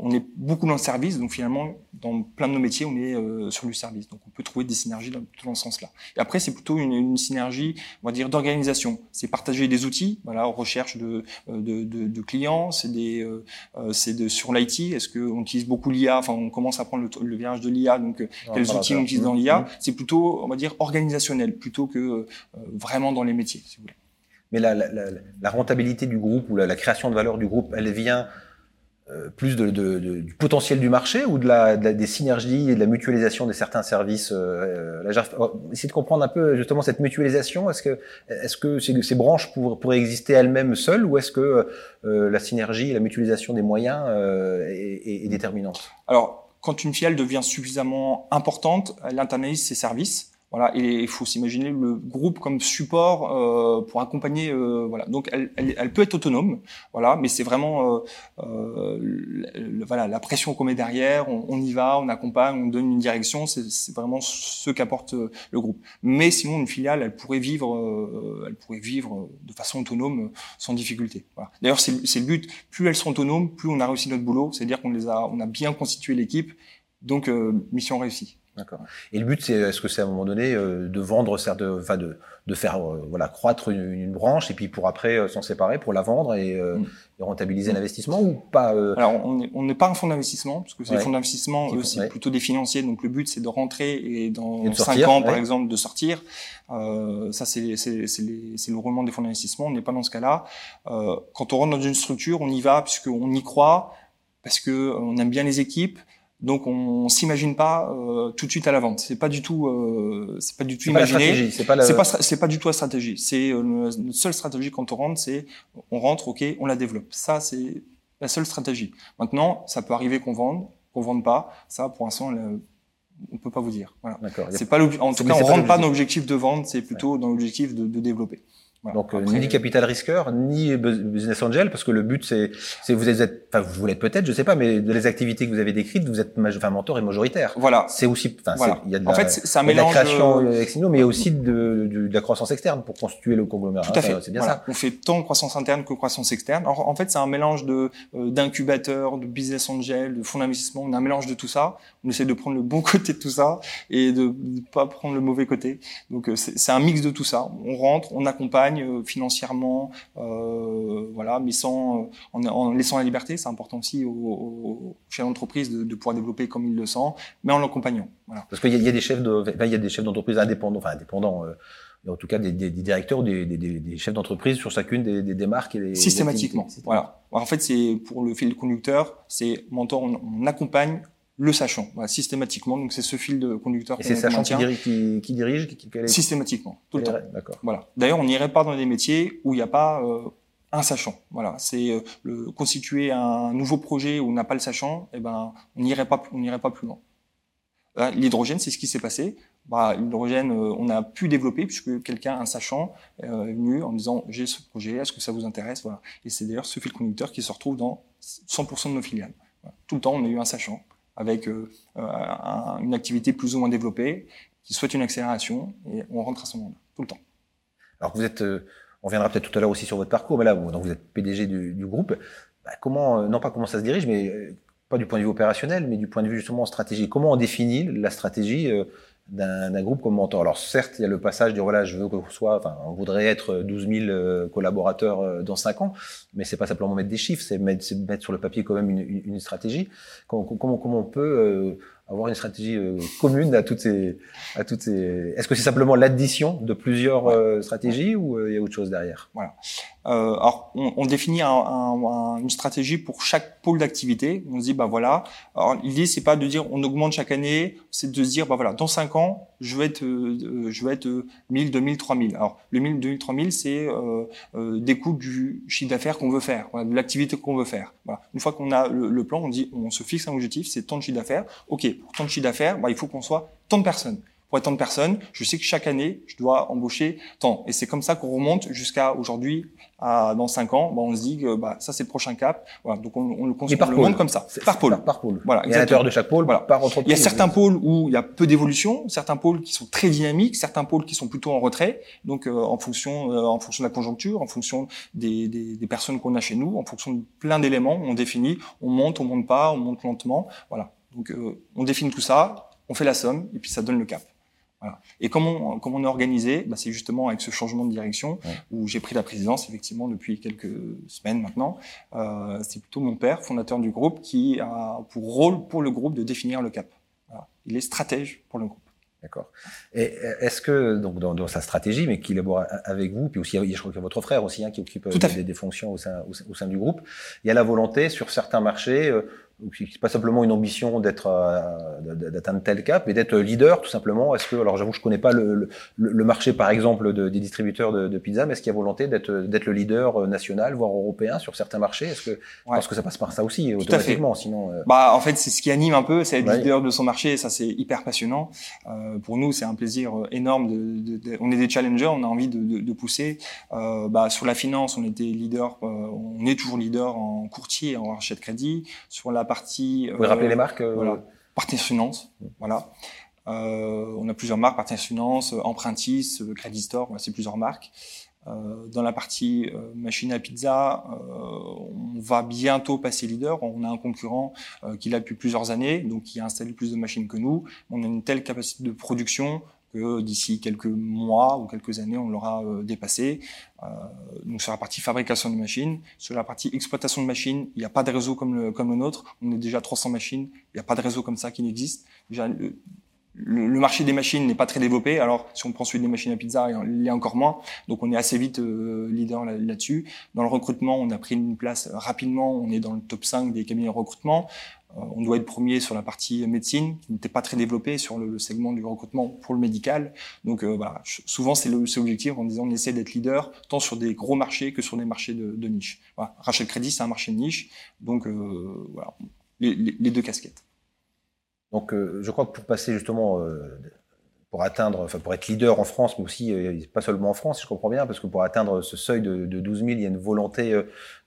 Speaker 3: on est beaucoup dans le service, donc finalement, dans plein de nos métiers, on est euh, sur du service. Donc on peut trouver des synergies dans, dans ce sens-là. Et après, c'est plutôt une, une, synergie, on va dire, d'organisation. C'est partager des outils, voilà, recherche de, euh, de, de, de clients, c'est des, euh, c'est de sur l'IT. Est-ce qu'on utilise beaucoup l'IA Enfin, on commence à prendre le, le virage de l'IA. Donc, quels outils on utilise dans l'IA C'est plutôt, on va dire, organisationnel plutôt que vraiment dans les métiers, si vous voulez.
Speaker 2: Mais la, la, la, la rentabilité du groupe ou la, création de valeur du groupe, elle vient euh, plus de, de, de, du potentiel du marché ou de la, des synergies et de la mutualisation de certains services euh, là, oh, Essayer de comprendre un peu justement cette mutualisation. Est-ce que, est-ce que ces, ces branches pour, pourraient exister elles-mêmes seules ou est-ce que euh, la synergie et la mutualisation des moyens euh, est, est, est, déterminante?
Speaker 3: Alors, quand une filiale devient suffisamment importante, elle internalise ses services. Voilà, et il faut s'imaginer le groupe comme support euh, pour accompagner. Euh, voilà, donc elle, elle, elle, peut être autonome, voilà, mais c'est vraiment euh, euh voilà la pression qu'on met derrière. On, on, y va, on accompagne, on donne une direction. C'est vraiment ce qu'apporte euh, le groupe. Mais sinon, une filiale, elle pourrait vivre, euh, elle pourrait vivre de façon autonome sans difficulté. Voilà. D'ailleurs, c'est le but. Plus elles sont autonomes, plus on a réussi notre boulot. C'est-à-dire qu'on les a, on a bien constitué l'équipe. Donc mission réussie.
Speaker 2: D'accord. Et le but, c'est, est-ce que c'est à un moment donné euh, de vendre, de, enfin de, de faire euh, voilà croître une, une, branche et puis pour après euh, s'en séparer pour la vendre et, mm. et rentabiliser l'investissement ou pas
Speaker 3: Alors on n'est pas un fonds d'investissement parce que ouais. les fonds d'investissement eux c'est ouais. plutôt des financiers donc le but c'est de rentrer et dans et 5 ans par exemple de sortir. ça c'est le roulement des fonds d'investissement. On n'est pas dans ce cas-là. quand on rentre dans une structure, on y va puisqu'on y croit parce que on aime bien les équipes donc on s'imagine pas euh, tout de suite à la vente. C'est pas du tout, euh, c'est pas du tout imaginé. C'est pas, la... pas, pas, du tout la stratégie. C'est euh, notre seule stratégie quand on rentre, c'est on rentre, ok, on la développe. Ça c'est la seule stratégie. Maintenant, ça peut arriver qu'on vende, qu'on vende pas. Ça, pour l'instant, on peut pas vous dire. Voilà. C'est pas en tout cas, on rentre pas dans l'objectif de vente, c'est plutôt ouais. dans l'objectif de, de développer.
Speaker 2: Voilà. Donc Après, ni capital risqueur, ni business angel, parce que le but c'est, c'est vous êtes, enfin vous l'êtes peut-être, je sais pas, mais de les activités que vous avez décrites, vous êtes enfin mentor et majoritaire.
Speaker 3: Voilà.
Speaker 2: C'est aussi, enfin
Speaker 3: voilà.
Speaker 2: il y a de
Speaker 3: la, en fait, c'est un mélange
Speaker 2: de la création de... externe, mais il y a aussi de, de, de, la croissance externe pour constituer le conglomérat.
Speaker 3: Tout à fait.
Speaker 2: C'est bien
Speaker 3: voilà.
Speaker 2: ça.
Speaker 3: On fait tant croissance interne que croissance externe. Alors, en fait, c'est un mélange de euh, d'incubateurs, de business angel, de fonds d'investissement. On a un mélange de tout ça. On essaie de prendre le bon côté de tout ça et de ne pas prendre le mauvais côté. Donc, euh, c'est un mix de tout ça. On rentre, on accompagne euh, financièrement euh, voilà, mais sans, euh, en, en, laissant la liberté, c'est important aussi au, au chef d'entreprise de, de, pouvoir développer comme il le sent, mais en l'accompagnant. Voilà.
Speaker 2: Parce qu'il y, y, a des chefs de, enfin, il y a des chefs d'entreprise indépendants, enfin indépendants. En tout cas des, des, des directeurs, des, des, chefs d'entreprise sur chacune des, marques et des
Speaker 3: systématiquement. Voilà. En fait, c'est pour le fil conducteur, c'est mentor, on, on accompagne le sachant, voilà, systématiquement. Donc c'est ce fil de conducteur.
Speaker 2: Et c'est sachant qui dirige, qui, qui dirige qui,
Speaker 3: est... Systématiquement, tout le temps.
Speaker 2: D'accord.
Speaker 3: Voilà. D'ailleurs, on n'irait pas dans des métiers où il n'y a pas euh, un sachant. Voilà. C'est euh, le constituer un nouveau projet où on n'a pas le sachant. Eh ben, on n'irait pas, on n'irait pas plus loin. L'hydrogène, c'est ce qui s'est passé. Bah, l'hydrogène, euh, on a pu développer puisque quelqu'un, un sachant, euh, est venu en disant j'ai ce projet, est-ce que ça vous intéresse? Voilà. Et c'est d'ailleurs ce fil conducteur qui se retrouve dans 100% de nos filiales. Voilà. Tout le temps, on a eu un sachant avec euh, un, une activité plus ou moins développée, qui souhaite une accélération, et on rentre à ce moment-là, tout le temps.
Speaker 2: Alors vous êtes, euh, on viendra peut-être tout à l'heure aussi sur votre parcours, mais là, vous, donc vous êtes PDG du, groupe. Bah, comment, euh, non pas comment ça se dirige, mais pas du point de vue opérationnel, mais du point de vue justement stratégie. Comment on définit la stratégie d'un groupe comme Mentor. Alors certes, il y a le passage du voilà, je veux qu'on soit, enfin, on voudrait être 12 000 collaborateurs dans 5 ans, mais c'est pas simplement mettre des chiffres, c'est mettre, mettre, sur le papier quand même une, une, une stratégie. Comment, comment, comment on peut euh, avoir une stratégie euh, commune à toutes ces, à toutes ces. Est-ce que c'est simplement l'addition de plusieurs ouais. euh, stratégies ou il y a autre chose derrière?
Speaker 3: Voilà. alors, on, on définit un, un, une stratégie pour chaque pôle d'activité. On se dit, bah voilà. L'idée c'est pas de dire on augmente chaque année, c'est de se dire, bah voilà, dans 5 ans, je vais être, je vais être 1000, 2000, 3000. Alors, le 1000, 2000, 3000, c'est euh, des coûts du chiffre d'affaires qu'on veut faire, de l'activité qu'on veut faire. Voilà. Une fois qu'on a le, le, plan, on dit, on se fixe un objectif, c'est tant de chiffre d'affaires. Ok, pour tant de chiffre d'affaires, bah, il faut qu'on soit tant de personnes. Pour être tant de personnes, je sais que chaque année, je dois embaucher tant. Et c'est comme ça qu'on remonte jusqu'à aujourd'hui, à, dans cinq ans, bah, on se dit que bah, ça c'est le prochain cap. Voilà, donc on, on le construit,
Speaker 2: par
Speaker 3: le monde comme ça,
Speaker 2: par pôle. Par, par pôle. Voilà. Et à l'intérieur de chaque pôle, voilà. par entreprise.
Speaker 3: Il y a certains pôles où il y a peu d'évolution, certains pôles qui sont très dynamiques, certains pôles qui sont plutôt en retrait. Donc euh, en fonction, euh, en fonction de la conjoncture, en fonction des, des, des personnes qu'on a chez nous, en fonction de plein d'éléments, on définit, on monte, on monte pas, on monte lentement. Voilà. Donc on définit tout ça, on fait la somme et puis ça donne le cap. Voilà. Et comment on, comment on est organisé bah, C'est justement avec ce changement de direction où j'ai pris la présidence effectivement depuis quelques semaines maintenant. Euh, c'est plutôt mon père, fondateur du groupe, qui a pour rôle pour le groupe de définir le cap. Voilà. Il est stratège pour le groupe.
Speaker 2: D'accord. Et est-ce que, donc, dans, dans, sa stratégie, mais qui élabore avec vous, puis aussi, je crois qu'il y a votre frère aussi, hein, qui occupe des, des, fonctions au sein, au sein, du groupe, il y a la volonté sur certains marchés, euh, c'est pas simplement une ambition d'être euh, d'atteindre tel cap, mais d'être leader tout simplement. Est-ce que alors j'avoue je connais pas le, le, marché par exemple de, des distributeurs de, de pizza, mais est-ce qu'il y a volonté d'être d'être le leader euh, national voire européen sur certains marchés? Est-ce que je pense que ça passe par ça aussi automatiquement Sinon,
Speaker 3: euh... bah en fait c'est ce qui anime un peu, c'est être leader de son marché. ça c'est hyper passionnant. Euh, pour nous c'est un plaisir énorme. De, de, on est des challengers, on a envie de, pousser. Euh, bah, sur la finance on était leader, on est toujours leader en courtier, en rachat de crédit. Sur la partie.
Speaker 2: Vous pouvez rappeler euh, les marques
Speaker 3: euh, Voilà. Partenaire Finance, voilà. Euh, on a plusieurs marques, Partenaire Finance, Empruntis, Credit Store, c'est plusieurs marques. Euh, dans la partie euh, machine à pizza, euh, on va bientôt passer leader. On a un concurrent qui l'a depuis plusieurs années, donc qui a installé plus de machines que nous. On a une telle capacité de production que d'ici quelques mois ou quelques années, on l'aura euh, dépassé. Euh, donc sur la partie fabrication de machines, sur la partie exploitation de machines, il n'y a pas de réseau comme le, comme le nôtre. On est déjà 300 machines, il n'y a pas de réseau comme ça qui n'existe. Déjà, le, le, marché des machines n'est pas très développé. Alors, si on prend celui des machines à pizza, il a encore moins. Donc, on est assez vite euh, leader là-dessus. dans le recrutement, on a pris une place rapidement. On est dans le top 5 des cabinets de recrutement. Euh, on doit être premier sur la partie médecine, qui n'était pas très développée sur le, segment du recrutement pour le médical. Donc, euh, voilà, souvent, c'est l'objectif en disant on essaie d'être leader tant sur des gros marchés que sur des marchés de, de niche. Voilà. Rachel Crédit, c'est un marché de niche. Donc, voilà, les deux casquettes.
Speaker 2: Donc, euh, je crois que pour passer justement, euh, pour atteindre, enfin pour être leader en France, mais aussi euh, pas seulement en France, si je comprends bien, parce que pour atteindre ce seuil de, de 12 000, il y a une volonté,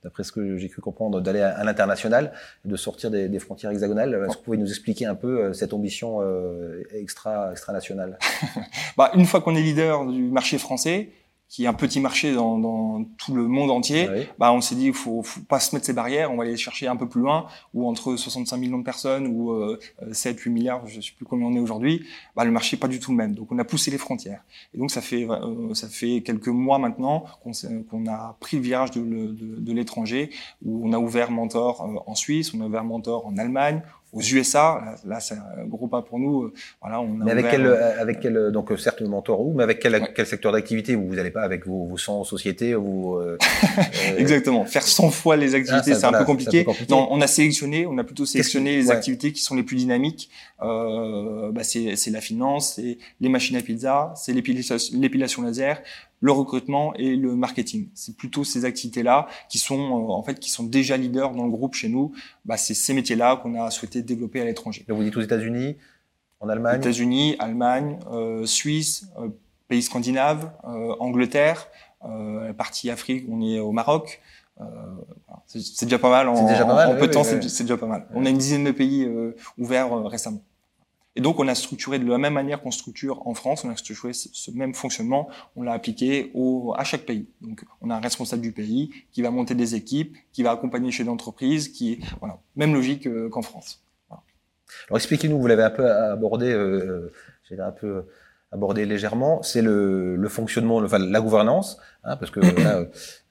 Speaker 2: d'après ce que j'ai cru comprendre, d'aller à, l'international, de sortir des, des frontières hexagonales. Est-ce que vous pouvez nous expliquer un peu cette ambition extra, extra nationale?
Speaker 3: Bah, Une fois qu'on est leader du marché français, qui est un petit marché dans, dans tout le monde entier, bah on s'est dit il faut, faut pas se mettre ces barrières, on va aller chercher un peu plus loin, ou entre 65 millions de personnes ou euh, 7 8 milliards, je sais plus combien on est aujourd'hui, bah le marché est pas du tout le même. Donc on a poussé les frontières. Et donc ça fait euh, ça fait quelques mois maintenant qu'on qu'on a pris le virage de, de, de l'étranger où on a ouvert Mentor euh, en Suisse, on a ouvert Mentor en Allemagne, aux USA. Là, c'est un gros pas pour nous. Voilà, on
Speaker 2: a mais avec quel, euh, avec quel, donc certes mentor ou, mais avec quel, quel secteur d'activité? Vous n'allez pas avec vos, vos 100 sociétés vous, euh,
Speaker 3: Exactement. Faire 100 fois les activités, ah, c'est un, peu compliqué. Non, on a sélectionné, on a plutôt sélectionné les activités qui sont les plus dynamiques. Euh, bah c'est la finance, c'est les machines à pizza, c'est l'épilation laser, le recrutement et le marketing. C'est plutôt ces activités-là qui sont euh, en fait qui sont déjà leaders dans le groupe chez nous. Bah, c'est ces métiers-là qu'on a souhaité développer à l'étranger.
Speaker 2: Vous dites aux États-Unis, en Allemagne.
Speaker 3: États-Unis, Allemagne, euh, Suisse, euh, pays scandinaves, euh, Angleterre, la partie Afrique, on est au Maroc. c'est déjà pas mal. En, déjà pas mal, en peu de temps, c'est déjà pas mal. On a une dizaine de pays ouverts récemment. Et donc, on a structuré de la même manière qu'on structure en France, on a structuré ce même fonctionnement, on l'a appliqué à chaque pays. Donc, on a un responsable du pays qui va monter des équipes, qui va accompagner chez l'entreprise, qui est, voilà, même logique euh, qu'en France.
Speaker 2: Alors, expliquez-nous, vous l'avez un peu abordé, euh, j'ai un peu abordé légèrement, c'est le, le, fonctionnement, enfin, la gouvernance, hein, parce que là,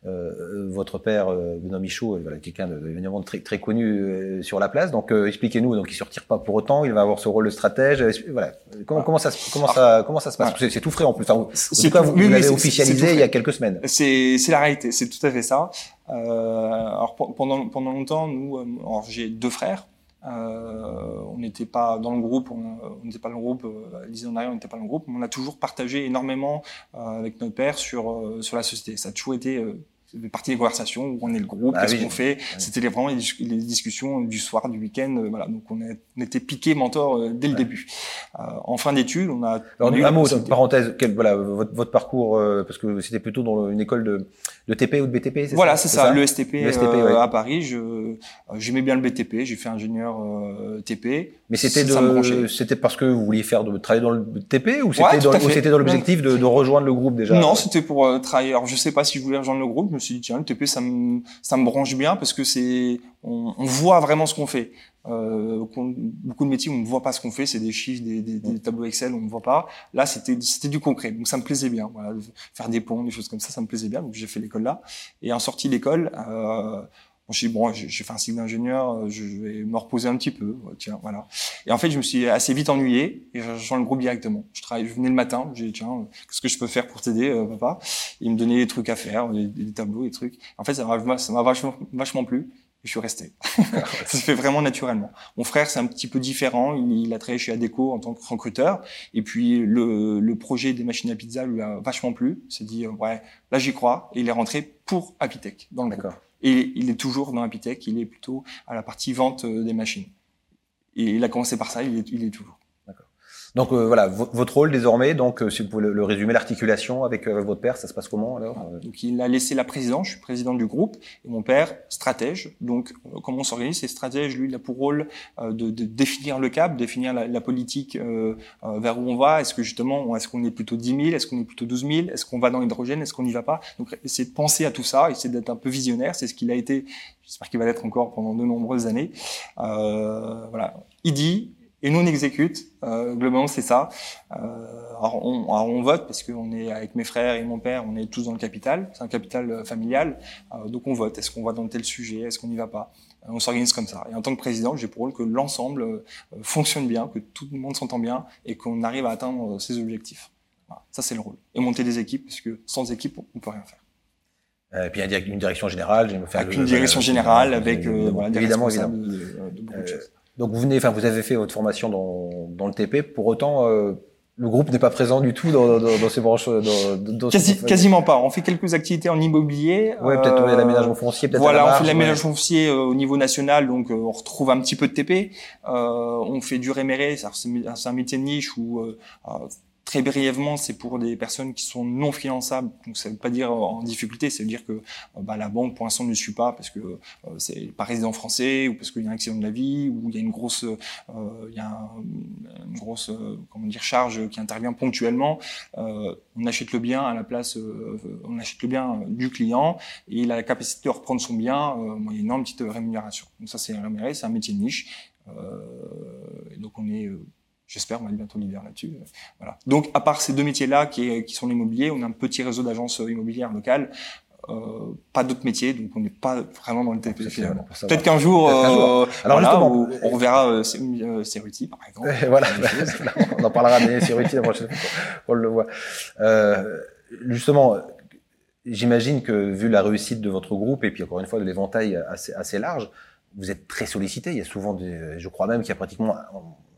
Speaker 2: euh, votre père euh, Benoît Michaud, voilà, quelqu'un de très, très connu euh, sur la place. Donc expliquez-nous. Donc il se retire pas pour autant. Il va avoir ce rôle de stratège. Voilà. Comment, comment ça comment ça comment ça se passe? C'est tout frais en plus. Enfin, en tout cas, vous, l'avez officialisé il y a quelques semaines.
Speaker 3: C'est c'est la réalité. C'est tout à fait ça. alors pendant pendant longtemps, nous, j'ai deux frères. Euh, on n'était pas dans le groupe, on n'était pas dans le groupe, euh, dix ans on n'était pas dans le groupe, mais on a toujours partagé énormément euh, avec notre père sur, euh, sur la société. Ça a toujours été euh, partie des conversations où on est le groupe, ah qu'est-ce qu'on fait. C'était vraiment les, discussions du soir, du week-end. Euh, voilà, donc on, était piqué mentor euh, dès le début. Euh, en fin d'études, on a.
Speaker 2: Alors, un mot, parenthèse, quel, voilà, votre, votre parcours, parce que c'était plutôt dans une école de, de TP ou de BTP,
Speaker 3: c'est Voilà, c'est ça, le STP, le STP à Paris. Je j'aimais bien le BTP, j'ai fait ingénieur TP.
Speaker 2: Mais c'était de, c'était parce que vous vouliez faire de travailler dans le TP ou c'était dans, l'objectif de, de, rejoindre le groupe déjà
Speaker 3: Non, c'était pour travailler. Alors je sais pas si je voulais rejoindre le groupe me suis dit tiens le TP ça me ça me branche bien parce que c'est on, on, voit vraiment ce qu'on fait. Euh, beaucoup de métiers, on ne voit pas ce qu'on fait, c'est des chiffres, des, des, des, tableaux Excel, on ne voit pas. Là, c'était c'était du concret, donc ça me plaisait bien. Voilà, faire des ponts, des choses comme ça, ça me plaisait bien. Donc j'ai fait l'école là. Et en sortie d'école, euh, je dit, bon, j'ai fait un cycle d'ingénieur, euh, je vais me reposer un petit peu, tiens, voilà. Et en fait, je me suis assez vite ennuyé et j'ai rejoint le groupe directement. Je travaille, je venais le matin, j'ai dit, tiens, qu'est-ce que je peux faire pour t'aider, euh, papa? Il me donnait des trucs à faire, des, des tableaux, des trucs. En fait, ça m'a vachement, vachement plu. Je suis resté. ça se fait vraiment naturellement. Mon frère, c'est un petit peu différent. Il, il, a travaillé chez Adeco en tant que recruteur. Et puis, le, le projet des machines à pizza lui a vachement plu. Il s'est dit, ouais, là, j'y crois. Et il est rentré pour Apitech, dans le groupe. Et il est toujours dans Apitech, il est plutôt à la partie vente euh, des machines. Et il a commencé par ça, il est, il est toujours.
Speaker 2: Donc euh, voilà, votre rôle désormais, donc euh, si vous pouvez le, résumer, l'articulation avec, euh, votre père, ça se passe comment alors
Speaker 3: Donc il a laissé la présidence, je suis président du groupe, et mon père stratège. Donc comment on s'organise? C'est stratège, lui, il a pour rôle de, de, définir le cap, définir la, la politique vers où on va. Est-ce que justement, est-ce qu'on est plutôt 10 000, est-ce qu'on est plutôt 12 000, est-ce qu'on va dans l'hydrogène, est-ce qu'on n'y va pas? Donc essayer de penser à tout ça, essayer d'être un peu visionnaire, c'est ce qu'il a été. J'espère qu'il va l'être encore pendant de nombreuses années. voilà, il dit et nous on exécute. Euh, globalement, c'est ça. Euh, alors, on, alors, on, vote parce qu'on est avec mes frères et mon père, on est tous dans le capital. C'est un capital euh, familial, euh, donc on vote. Est-ce qu'on va dans tel sujet? Est-ce qu'on n'y va pas? Euh, On s'organise comme ça. Et en tant que président, j'ai pour rôle que l'ensemble euh, fonctionne bien, que tout le monde s'entend bien et qu'on arrive à atteindre ses objectifs. Voilà. Ça, c'est le rôle. Et monter des équipes, parce que sans équipe, on peut rien faire.
Speaker 2: Et puis une direction générale,
Speaker 3: avec une direction générale, avec voilà, des évidemment, évidemment. De, de, beaucoup de choses.
Speaker 2: Donc vous venez, enfin vous avez fait votre formation dans, dans le TP. Pour autant, euh, le groupe n'est pas présent du tout dans, dans, dans ces branches. Dans, dans
Speaker 3: Quasi, quasiment pas. On fait quelques activités en immobilier.
Speaker 2: Ouais, peut-être euh, l'aménagement foncier. Peut-être
Speaker 3: voilà,
Speaker 2: on
Speaker 3: fait l'aménagement foncier euh, au niveau national, donc euh, on retrouve un petit peu de TP. Euh, on fait du réméré, c'est un métier de niche où Très brièvement, c'est pour des personnes qui sont non finançables. Donc ça veut pas dire en difficulté, ça veut dire que euh, bah, la banque pour l'instant ne suit pas parce que euh, c'est pas résident français ou parce qu'il y a un accident de la vie ou il y a une grosse, euh, comment dire, charge qui intervient ponctuellement. on achète le bien à la place, on achète le bien du client et il a la capacité de reprendre son bien moyennant une petite rémunération. Donc ça c'est rémunéré, c'est un métier de niche. donc on est J'espère, on va être bientôt leader là-dessus. Euh, voilà. Donc, à part ces deux métiers-là qui, qui sont l'immobilier, on a un petit réseau d'agences immobilières locales. Euh, pas d'autres métiers, donc on n'est pas vraiment dans le TP finalement. Peut-être qu'un jour, euh, Alors voilà, on, on reverra euh, euh Ceruti par exemple.
Speaker 2: voilà, on en parlera des Ceruti la prochaine fois on le voit. Euh, justement, j'imagine que vu la réussite de votre groupe et puis encore une fois de l'éventail assez, assez large, vous êtes très sollicité. Il y a souvent des, je crois même qu'il y a pratiquement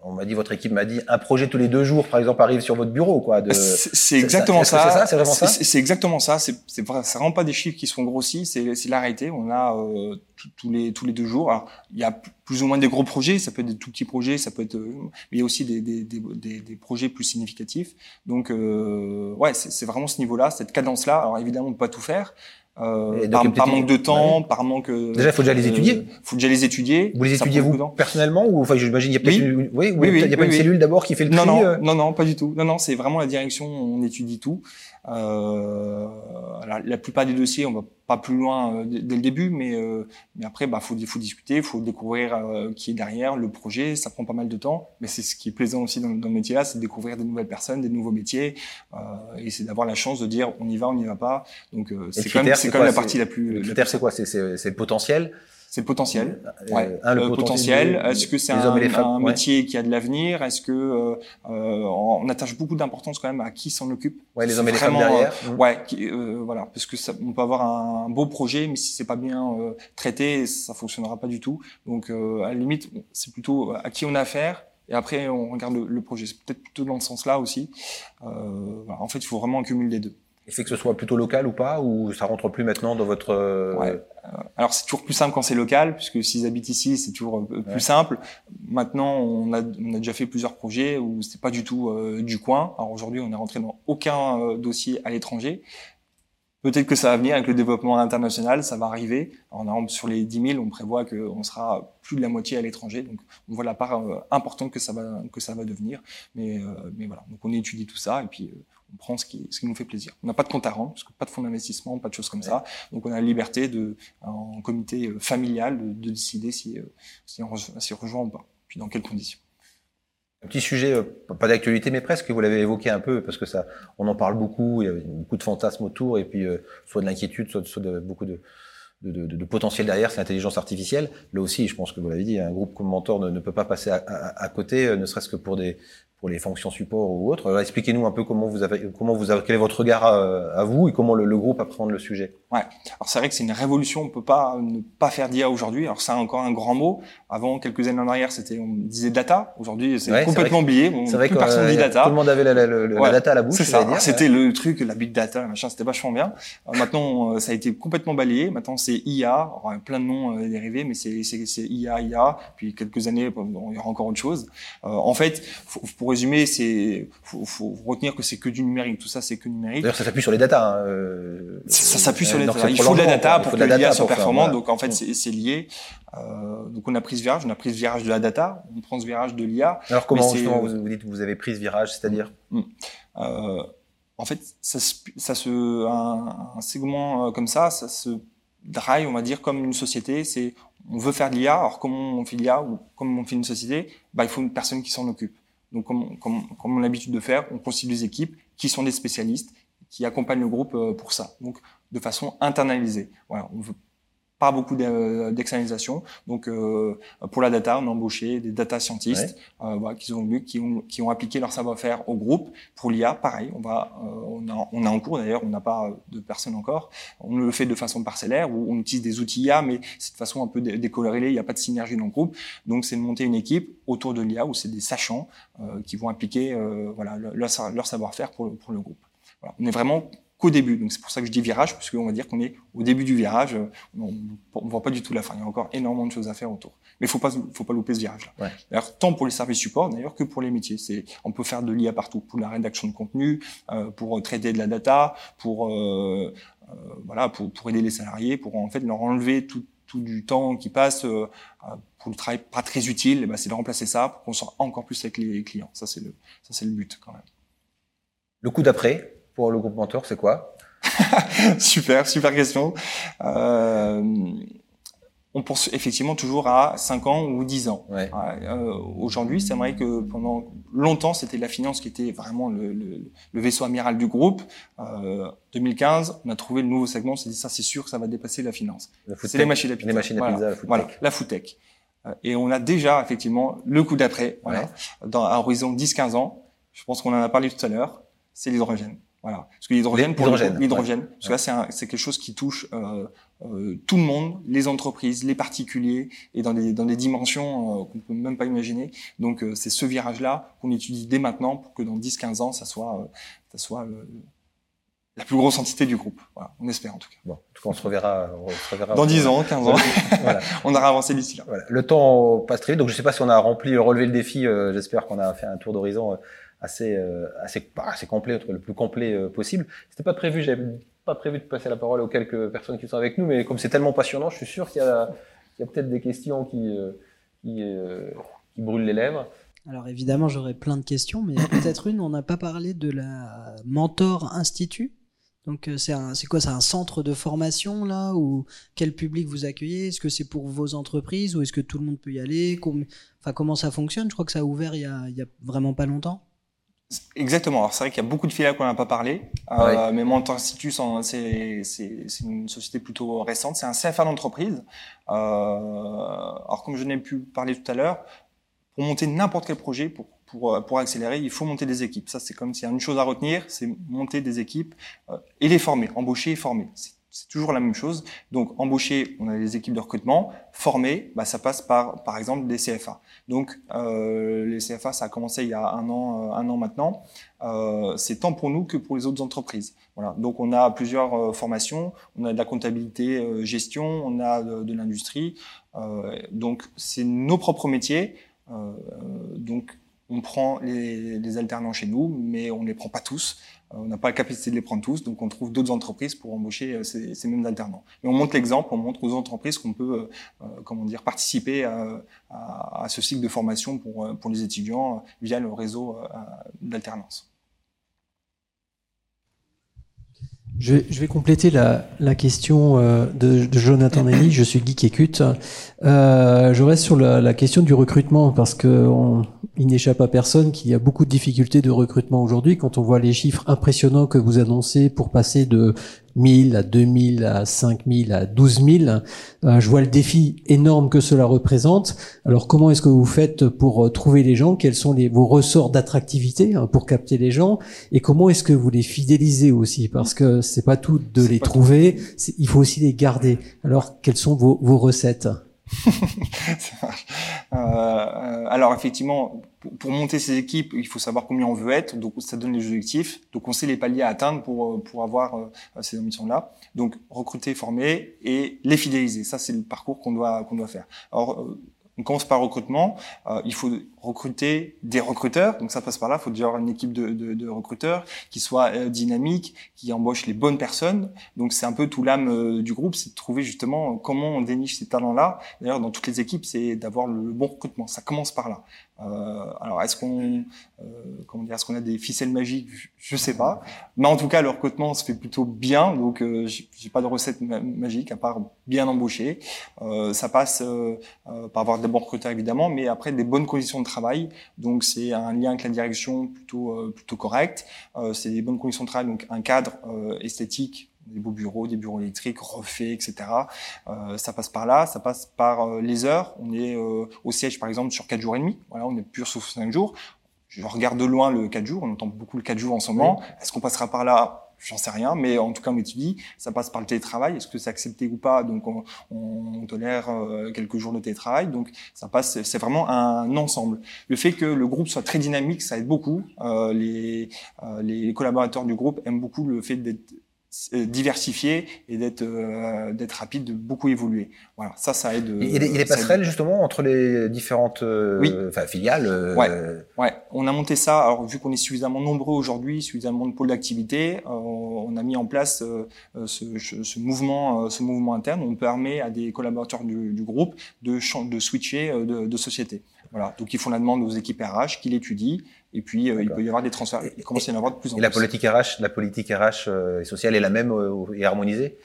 Speaker 2: on m'a dit, votre équipe m'a dit, un projet tous les deux jours, par exemple, arrive sur votre bureau, quoi.
Speaker 3: De... C'est exactement ça. C'est vraiment ça. C'est exactement ça. C'est vraiment pas des chiffres qui sont grossis. C'est c'est l'arrêté. On a euh, tous les tous les deux jours. Alors, il y a plus ou moins des gros projets. Ça peut être des tout petits projets. Ça peut être. Euh, mais il y a aussi des des, des, des, projets plus significatifs. Donc euh, ouais, c'est vraiment ce niveau-là, cette cadence-là. Alors évidemment, on peut pas tout faire. Euh, par, par, manque de temps, par manque.
Speaker 2: Déjà, faut déjà les étudier.
Speaker 3: Euh, faut déjà les étudier.
Speaker 2: Vous les étudiez vous personnellement ou enfin, j'imagine il y a peut-être oui. une, oui, oui, il y a pas une cellule d'abord qui fait le
Speaker 3: non,
Speaker 2: tri.
Speaker 3: Non, euh non, non, pas du tout. Non, non, c'est vraiment la direction. On étudie tout. Euh, la, la, plupart des dossiers, on va pas plus loin euh, dès le début, mais, euh, mais après, bah, faut, faut discuter, faut découvrir euh, qui est derrière le projet. Ça prend pas mal de temps, mais c'est ce qui est plaisant aussi dans, dans le métier là, c'est de découvrir des nouvelles personnes, des nouveaux métiers, euh, et c'est d'avoir la chance de dire on y va, on n'y va pas. Donc c'est quand même, quand même la partie la plus.
Speaker 2: Le critère, c'est quoi? C'est le potentiel?
Speaker 3: C'est le potentiel. Euh, ouais. le, potentiel. Est-ce que c'est un, un métier qui a de l'avenir? Est-ce que euh, euh, on attache beaucoup d'importance quand même à qui s'en occupe?
Speaker 2: Ouais, les hommes et les femmes derrière.
Speaker 3: Euh, ouais, voilà, parce que ça, on peut avoir un, beau projet, mais si c'est pas bien traité, ça fonctionnera pas du tout. Donc à la limite, c'est plutôt à qui on a affaire. Et après, on regarde le, le projet. C'est peut-être plutôt dans ce sens-là aussi. Voilà. En fait, il faut vraiment accumuler les deux.
Speaker 2: C'est que ce soit plutôt local ou pas, ou ça rentre plus maintenant dans votre...
Speaker 3: Euh, ouais. Alors c'est toujours plus simple quand c'est local, puisque s'ils habitent ici, c'est toujours plus simple. Maintenant, on a, on a déjà fait plusieurs projets où c'était pas du tout euh, du coin. Alors aujourd'hui, on est rentré dans aucun euh, dossier à l'étranger. Peut-être que ça va venir avec le développement international, ça va arriver. Sur les 10 000, on prévoit qu'on sera plus de la moitié à l'étranger. Donc, on voit la part euh, importante que ça va que ça va devenir. Mais, euh, mais voilà. Donc, on étudie tout ça et puis euh, on prend ce qui, ce qui nous fait plaisir. On n'a pas de compte à rendre, parce que pas de fonds d'investissement, pas de choses comme ça. Donc, on a la liberté de, en comité familial, de, de décider si, si, on, on rejoint ou pas, puis dans quelles conditions.
Speaker 2: Un petit sujet, euh, pas d'actualité, mais presque, vous l'avez évoqué un peu, parce que ça, on en parle beaucoup, il y a beaucoup de fantasmes autour, et puis euh, soit de l'inquiétude, soit, soit de, beaucoup de, de, de, de, potentiel derrière, c'est l'intelligence artificielle. Là aussi, je pense que vous l'avez dit, un groupe comme Mentor ne, ne peut pas passer à, à, à côté, euh, ne serait-ce que pour des, pour les fonctions support ou autres. Expliquez-nous un peu comment vous avez, comment vous avez, quel est votre regard à, à vous et comment le, le, groupe appréhende le sujet.
Speaker 3: Ouais. Alors c'est vrai que c'est une révolution. On peut pas ne pas faire d'IA aujourd'hui. Alors c'est encore un grand mot. Avant quelques années en arrière, c'était on disait data. Aujourd'hui, c'est ouais, complètement oublié.
Speaker 2: C'est vrai
Speaker 3: que personne
Speaker 2: euh,
Speaker 3: dit data.
Speaker 2: Tout le monde avait la, la, la, ouais. data à la bouche.
Speaker 3: C'est ça. C'était le truc, la big data, machin. C'était vachement bien. Alors maintenant, euh, ça a été complètement balayé. Maintenant, c'est IA. Alors, plein de noms euh, dérivés, mais c'est c'est IA, IA. Puis quelques années, il y aura encore autre chose. Euh, en fait, pour résumer, c'est faut, faut retenir que c'est que du numérique. Tout ça, c'est que numérique.
Speaker 2: D'ailleurs, ça s'appuie sur les data. Hein, euh,
Speaker 3: ça, s'appuie sur les data. Il faut de la data pour que l'IA soit performante. Donc, en fait, c'est lié. Euh, donc, on a pris ce virage. On a pris ce virage de la data. On prend ce virage de l'IA.
Speaker 2: Alors, comment justement vous, vous dites que vous avez pris ce virage, c'est-à-dire
Speaker 3: mm. euh, En fait, ça, ça se, un, un segment comme ça, ça se drive, on va dire, comme une société. C'est on veut faire de l'IA. Alors, comment on fait l'IA ou comment on fait une société? Bah, il faut une personne qui s'en occupe. Donc, comme, on a l'habitude de faire, on constitue des équipes qui sont des spécialistes, qui accompagnent le groupe euh, pour ça. Donc, de façon internalisée. Voilà, pas beaucoup d'externalisation. Donc, euh, pour la data, on a embauché des data scientists ouais. euh, voilà, qui, ont, qui, ont, qui ont appliqué leur savoir-faire au groupe. Pour l'IA, pareil, on, va, euh, on, a, on a en cours d'ailleurs, on n'a pas de personnes encore. On le fait de façon parcellaire, où on utilise des outils IA, mais c'est de façon un peu décolorée, il n'y a pas de synergie dans le groupe. Donc, c'est de monter une équipe autour de l'IA, où c'est des sachants euh, qui vont appliquer euh, voilà, leur, leur savoir-faire pour, pour le groupe. Voilà. On est vraiment qu'au début. Donc c'est pour ça que je dis virage, parce qu'on va dire qu'on est au début du virage. On ne voit pas du tout la fin. Il y a encore énormément de choses à faire autour. Mais il faut pas, faut pas louper ce virage-là. Ouais. D'ailleurs, tant pour les services support, d'ailleurs, que pour les métiers. C'est, on peut faire de l'IA partout, pour la rédaction de contenu, euh, pour traiter de la data, pour euh, euh, voilà, pour, pour aider les salariés, pour en fait leur enlever tout, tout du temps qui passe euh, pour le travail pas très utile. Et ben, c'est de remplacer ça pour qu'on soit encore plus avec les clients. Ça c'est le, ça c'est le but quand même.
Speaker 2: Le coup d'après, pour le groupe mentor, c'est quoi?
Speaker 3: Super, super question. Euh, on pense effectivement toujours à 5 ans ou 10 ans.
Speaker 2: Ouais.
Speaker 3: Euh, Aujourd'hui, c'est vrai que pendant longtemps, c'était la finance qui était vraiment le, le, le vaisseau amiral du groupe. Euh, 2015, on a trouvé le nouveau segment, on s'est dit ça, c'est sûr que ça va dépasser la finance.
Speaker 2: C'est
Speaker 3: les machines à pizza.
Speaker 2: Les machines à
Speaker 3: voilà.
Speaker 2: pizza, la food
Speaker 3: voilà,
Speaker 2: tech.
Speaker 3: la food tech. Euh, Et on a déjà effectivement le coup d'après, voilà,
Speaker 2: Ouais.
Speaker 3: dans un horizon 10-15 ans. Je pense qu'on en a parlé tout à l'heure. C'est l'hydrogène. Voilà. Parce que l'hydrogène, pour
Speaker 2: L'hydrogène,
Speaker 3: l'hydrogène,
Speaker 2: ouais.
Speaker 3: parce que là, c'est, un- c'est quelque chose qui touche euh, euh, tout le monde, les entreprises, les particuliers, et dans des, dans des dimensions euh, qu'on peut même pas imaginer. Donc, euh, c'est ce virage-là qu'on étudie dès maintenant pour que dans 10-15 ans, ça soit, euh, ça soit la plus grosse entité du groupe. Voilà, on espère en tout cas.
Speaker 2: Bon, en tout cas, on se reverra. On se reverra
Speaker 3: Dans 10 ans, 15 ans,
Speaker 2: voilà.
Speaker 3: on aura avancé d'ici là.
Speaker 2: Voilà. Le temps passe très vite, donc je sais pas si on a rempli, relevé le défi. euh, J'espère qu'on a fait un tour d'horizon euh, assez, euh, assez, pas assez complet, le plus complet euh, possible. C'était pas prévu, j'avais pas prévu de passer la parole aux quelques personnes qui sont avec nous, mais comme c'est tellement passionnant, je suis sûr qu'il y a, a peut-être des questions qui, euh, qui, brûlent les lèvres.
Speaker 4: Alors évidemment, j'aurais plein de questions, mais peut-être une, on n'a pas parlé de la Mentor Institut. Donc c'est quoi, c'est un centre de formation là ou quel public vous accueillez? Est-ce que c'est pour vos entreprises ou est-ce que tout le monde peut y aller? Enfin comment ça fonctionne? Je crois que ça a ouvert il y a, il y a vraiment pas longtemps.
Speaker 3: Exactement. Alors c'est vrai qu'il y a beaucoup de filiales qu'on n'a pas parlé, euh, mais Mentor Institut, c'est c'est- c'est une société plutôt récente. C'est un CFA d'entreprise. Euh, alors comme je n'ai pu parler tout à l'heure, pour monter n'importe quel projet, pour, pour, pour accélérer, il faut monter des équipes. Ça, c'est comme s'il y a une chose à retenir, c'est monter des équipes euh, et les former, embaucher et former. C'est- C'est toujours la même chose. Donc, embaucher, on a des équipes de recrutement. Former, bah, ça passe par, par exemple, des CFA. Donc, euh, les CFA, ça a commencé il y a un an, euh, un an maintenant. Euh, c'est tant pour nous que pour les autres entreprises. Voilà. Donc, on a plusieurs euh, formations. On a de la comptabilité, euh, gestion. On a de, l'industrie. Donc, c'est nos propres métiers. Donc, on prend les, les, alternants chez nous, mais on ne les prend pas tous. Euh, on n'a pas la capacité de les prendre tous, donc on trouve d'autres entreprises pour embaucher euh, ces, ces, mêmes alternants. Mais on montre l'exemple, on montre aux entreprises qu'on peut, euh, comment dire, participer à, à, à, ce cycle de formation pour, pour les étudiants via le réseau d'alternance.
Speaker 5: Je vais, je vais, compléter la, la question de, de, Jonathan Nelly. Je suis geek et Euh, je reste sur la, la, question du recrutement parce que on, il n'échappe à personne qu'il y a beaucoup de difficultés de recrutement aujourd'hui. Quand on voit les chiffres impressionnants que vous annoncez pour passer de 1000 à 2000 à 5000 à 12000, euh, je vois le défi énorme que cela représente. Alors comment est-ce que vous faites pour euh, trouver les gens? Quels sont les, vos ressorts d'attractivité hein, pour capter les gens? Et comment est-ce que vous les fidélisez aussi? Parce que c'est pas tout de les trouver, il faut aussi les garder. Alors quelles sont vos, vos recettes?
Speaker 3: euh, alors effectivement, pour, monter ces équipes, il faut savoir combien on veut être, donc ça donne les objectifs, donc on sait les paliers à atteindre pour euh, pour avoir euh, ces ambitions-là. Donc recruter, former et les fidéliser, ça c'est le parcours qu'on doit qu'on doit faire. Alors on commence par recrutement. Il faut recruter des recruteurs. Donc ça passe par là. Il faut déjà avoir une équipe de, de, de recruteurs qui soit euh, dynamique, qui embauche les bonnes personnes. Donc c'est un peu tout l'âme euh, du groupe, c'est de trouver justement comment on déniche ces talents-là. D'ailleurs, dans toutes les équipes, c'est d'avoir le bon recrutement. Ça commence par là. Euh, alors, est-ce qu'on, euh, comment dire, est-ce qu'on a des ficelles magiques? Je sais pas. Mais en tout cas, le recrutement se fait plutôt bien. Donc, j'ai pas de recette magique à part bien embaucher. Ça passe par avoir des bons recruteurs évidemment, mais après des bonnes conditions de travail. Donc, c'est un lien avec la direction plutôt plutôt correct. c'est des bonnes conditions de travail, donc un cadre esthétique des beaux bureaux, des bureaux électriques refaits, etc. Euh, ça passe par là, ça passe par euh, les heures. On est euh, au siège, par exemple, sur 4 jours et demi. Voilà, on est pur sur 5 jours. Je regarde de loin le 4 jours, on entend beaucoup le 4 jours en ce moment. Est-ce qu'on passera par là J'en sais rien, mais en tout cas, on étudie. Ça passe par le télétravail. Est-ce que c'est accepté ou pas? Donc, on, on tolère euh, quelques jours de télétravail. Donc, ça passe. C'est vraiment un ensemble. Le fait que le groupe soit très dynamique, ça aide beaucoup. Euh, les, euh, les collaborateurs du groupe aiment beaucoup le fait d'être diversifié et d'être euh, d'être rapide, de beaucoup évoluer. Voilà, ça, ça aide.
Speaker 2: Il y a des, passerelles justement entre les différentes euh,
Speaker 3: oui.
Speaker 2: filiales. Euh...
Speaker 3: Ouais, ouais, on a monté ça. Alors vu qu'on est suffisamment nombreux aujourd'hui, suffisamment de pôles d'activité, euh, on a mis en place ce, ce, mouvement, ce mouvement interne. On permet à des collaborateurs du, du groupe de de switcher de, de société. Voilà, donc ils font la demande aux équipes RH, qui l'étudient, et puis euh, il peut y avoir des transferts. Il commence à y en avoir de plus en
Speaker 2: et plus. Et la politique RH, la politique RH euh, et sociale est la même euh, et harmonisée?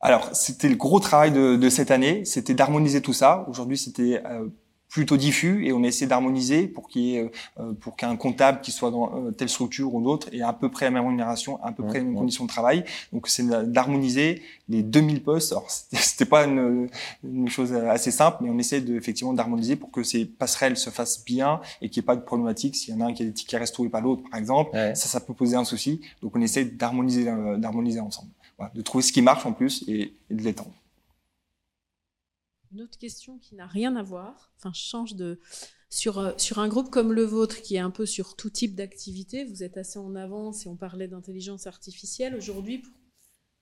Speaker 3: Alors c'était le gros travail de, de cette année, c'était d'harmoniser tout ça. Aujourd'hui c'était euh, plutôt diffus et on essaie d'harmoniser pour qu'il y ait euh, pour qu'un comptable qui soit dans euh, telle structure ou d'autre ait à peu près la même rémunération, à peu près les mêmes conditions de travail. Donc c'est d'harmoniser les 2000 postes. Alors c'était pas une, une, chose assez simple, mais on essaie de effectivement d'harmoniser pour que ces passerelles se fassent bien et qu'il n'y ait pas de problématique. S'il y en a un qui a des tickets resto et pas l'autre, par exemple, ouais. ça ça peut poser un souci. Donc on essaie d'harmoniser euh, d'harmoniser ensemble, voilà, de trouver ce qui marche en plus et, et de l'étendre.
Speaker 6: Une autre question qui n'a rien à voir, enfin, je change de. Sur, euh, sur un groupe comme le vôtre, qui est un peu sur tout type d'activité, vous êtes assez en avance et on parlait d'intelligence artificielle. Aujourd'hui, pour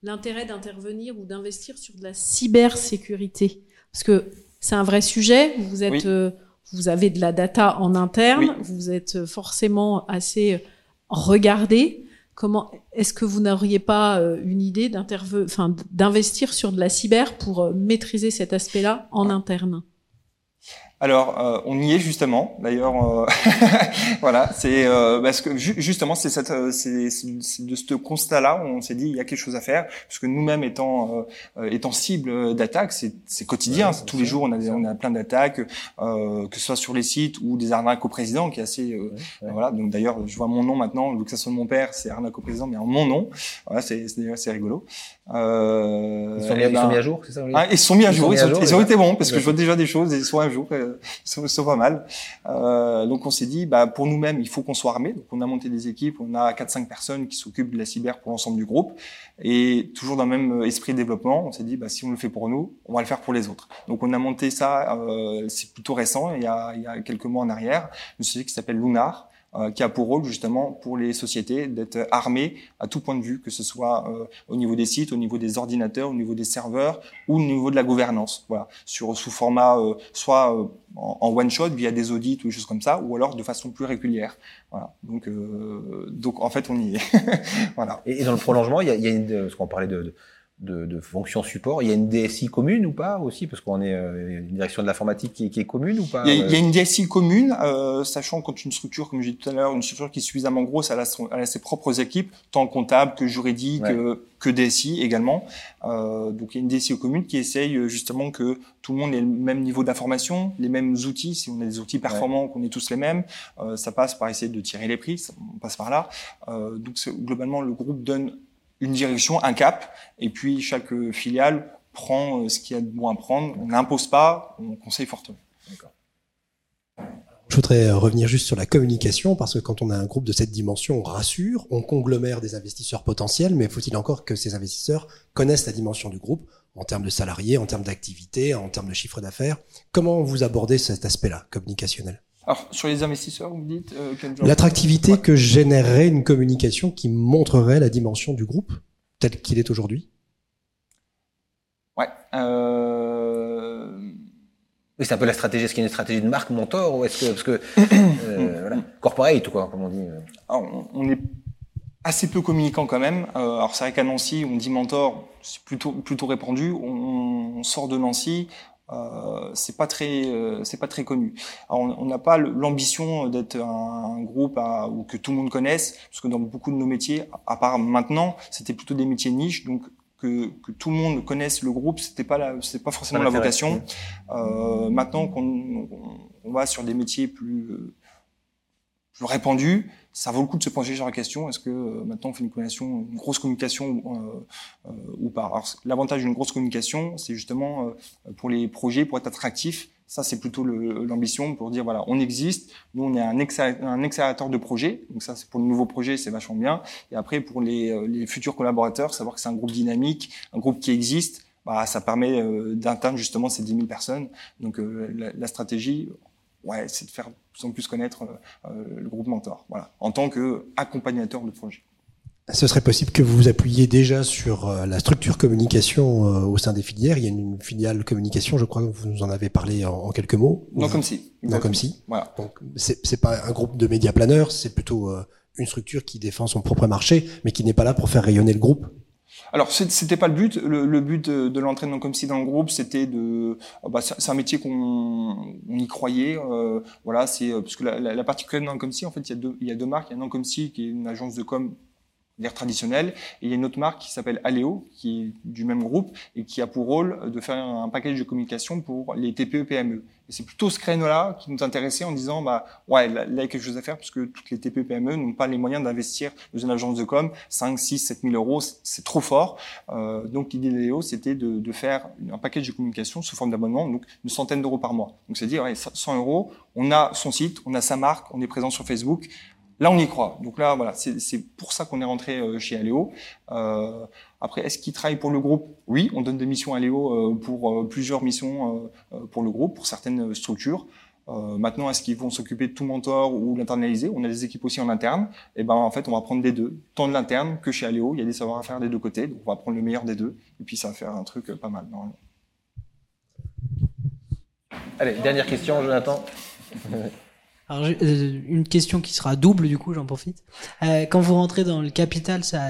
Speaker 6: l'intérêt d'intervenir ou d'investir sur de la cybersécurité, parce que c'est un vrai sujet, vous êtes. Oui. Euh, vous avez de la data en interne, oui. vous êtes forcément assez regardé. Comment est-ce que vous n'auriez pas euh, une idée enfin, d'investir sur de la cyber pour euh, maîtriser cet aspect-là en interne?
Speaker 3: Alors, euh, on y est justement. D'ailleurs, euh, voilà, c'est euh, parce que ju justement, c'est cette, euh, c'est de ce constat-là où on s'est dit il y a quelque chose à faire, parce que nous-mêmes étant euh, étant cible d'attaques, c'est quotidien. Ouais, tous les jours, on a des, on a plein d'attaques, que ce soit sur les sites ou des arnaques au président, qui est assez ouais, ouais. voilà. Donc d'ailleurs, je vois mon nom maintenant, vu que ça soit mon père, c'est arnaque au président, mais en mon nom. Voilà, c'est c'est rigolo.
Speaker 2: ils, sont mis, ben, ils, sont mis, à jour, c'est ça
Speaker 3: ah, Ils sont mis à jour. Ils, sont, ils ont été bons parce que je vois déjà des choses, ils sont à jour sont, sont pas mal. Euh, donc on s'est dit, bah, pour nous-mêmes, il faut qu'on soit armé. Donc on a monté des équipes, on a 4-5 personnes qui s'occupent de la cyber pour l'ensemble du groupe. Et toujours dans le même esprit de développement, on s'est dit, bah, si on le fait pour nous, on va le faire pour les autres. Donc on a monté ça, euh, c'est plutôt récent, il y, a, il y a quelques mois en arrière, une société qui s'appelle Lunar, euh, qui a pour rôle justement pour les sociétés d'être armées à tout point de vue, que ce soit euh, au niveau des sites, au niveau des ordinateurs, au niveau des serveurs ou au niveau de la gouvernance. Voilà, sur sous format euh, soit en, one shot via des audits ou des choses comme ça, ou alors de façon plus régulière. Voilà. Donc, donc en fait, on y est. voilà.
Speaker 2: Et, dans le prolongement, il y a, y a une, parce qu'on parlait de, de de, de fonctions support. Il y a une DSI commune ou pas aussi Parce qu'on est euh, une direction de l'informatique qui, qui, est commune ou pas
Speaker 3: il y, a, il y a une DSI commune, euh, sachant quand une structure, comme j'ai dit tout à l'heure, une structure qui est suffisamment grosse, elle a, son, elle a ses propres équipes, tant comptable que juridique, ouais. que, que DSI également. Euh, donc il y a une DSI commune qui essaye euh, justement que tout le monde ait le même niveau d'information, les mêmes outils. Si on a des outils performants, ouais. qu'on ait tous les mêmes, euh, ça passe par essayer de tirer les prix, ça, on passe par là. Euh, donc globalement, le groupe donne une direction, un cap, et puis chaque filiale prend euh, ce qu'il y a de bon à prendre. On n'impose pas, on conseille fortement.
Speaker 7: Je voudrais euh, revenir juste sur la communication, parce que quand on a un groupe de cette dimension, on rassure, on conglomère des investisseurs potentiels, mais faut-il encore que ces investisseurs connaissent la dimension du groupe en termes de salariés, en termes d'activité, en termes de chiffre d'affaires? Comment vous abordez cet aspect-là, communicationnel?
Speaker 3: Alors, sur les investisseurs, vous dites euh,
Speaker 7: L'attractivité que générerait une communication qui montrerait la dimension du groupe tel qu'il est aujourd'hui?
Speaker 3: Ouais. Euh...
Speaker 2: Oui, c'est un peu la stratégie. Est-ce qu'il y a une stratégie de marque mentor ou est-ce que parce que euh, voilà, corporate ou quoi, comme on dit
Speaker 3: alors, on, est assez peu communicant quand même. Euh, alors c'est vrai qu'à Nancy, on dit mentor, c'est plutôt plutôt répandu. On, on sort de Nancy, euh, c'est pas très euh, c'est pas très connu. Alors, on n'a pas l'ambition d'être un, un, groupe à, ou que tout le monde connaisse, parce que dans beaucoup de nos métiers, à part maintenant, c'était plutôt des métiers niches, donc que, que, tout le monde connaisse le groupe, c'était pas la, c'était pas forcément la vocation. Euh, maintenant qu'on on va sur des métiers plus plus répandus, ça vaut le coup de se pencher sur la question est-ce que euh, maintenant on fait une communication, une grosse communication euh, euh, ou pas? Alors l'avantage d'une grosse communication, c'est justement euh, pour les projets, pour être attractif. Ça, c'est plutôt l'ambition pour dire voilà, on existe. Nous, on est un, un accélérateur de projets. Donc ça, c'est pour le nouveau projet, c'est vachement bien. Et après, pour les, futurs collaborateurs, savoir que c'est un groupe dynamique, un groupe qui existe, bah, ça permet d'atteindre justement ces 10 000 personnes. Donc la stratégie, ouais, c'est de faire de plus en plus connaître euh, le groupe Mentor, voilà, en tant qu'accompagnateur de projet.
Speaker 7: Ce serait possible que vous vous appuyiez déjà sur euh, la structure communication euh, au sein des filières. Il y a une filiale communication, je crois que vous nous en avez parlé en, quelques mots.
Speaker 3: Non, comme si.
Speaker 7: Non, comme si.
Speaker 3: Voilà.
Speaker 7: Donc, c'est pas un groupe de médias planeurs, c'est plutôt euh, une structure qui défend son propre marché, mais qui n'est pas là pour faire rayonner le groupe.
Speaker 3: Alors c'était pas le but. Le, but de, de l'entraînement comme si dans le groupe, c'était de. Bah, c'est un métier qu'on on y croyait. Euh, voilà, c'est parce que la, la, la particularité comme si, en fait, il y a deux, y a marques. Il y a non comme si qui est une agence de com l'air traditionnel. Et il y a une autre marque qui s'appelle Aleo, qui est du même groupe et qui a pour rôle de faire un package de communication pour les TPE PME. Et c'est plutôt ce créneau-là qui nous intéressait en disant, bah ouais, là, il y a quelque chose à faire parce que toutes les TPE PME n'ont pas les moyens d'investir dans une agence de com 5, 6, 7 000 euros, c'est trop fort. Euh, donc l'idée d'Aleo, c'était de, de, faire un package de communication sous forme d'abonnement, donc une centaine d'euros par mois. Donc c'est dire, ouais, 100 euros, on a son site, on a sa marque, on est présent sur Facebook, Là, on y croit. Donc là, voilà, c'est pour ça qu'on est rentré euh, chez Aléo. Euh, après, est-ce qu'ils travaillent pour le groupe? Oui, on donne des missions à Aléo euh, pour euh, plusieurs missions euh, pour le groupe, pour certaines structures. maintenant, est-ce qu'ils vont s'occuper de tout mentor ou l'internaliser? On a des équipes aussi en interne. Et ben, en fait, on va prendre les deux, tant de l'interne que chez Aléo. Il y a des savoir-faire des deux côtés, donc on va prendre le meilleur des deux. Et puis, ça va faire un truc pas mal. Normalement.
Speaker 2: Allez, dernière question, Jonathan.
Speaker 4: Alors, euh, une question qui sera double, du coup, j'en profite. Euh, quand vous rentrez dans le capital, ça,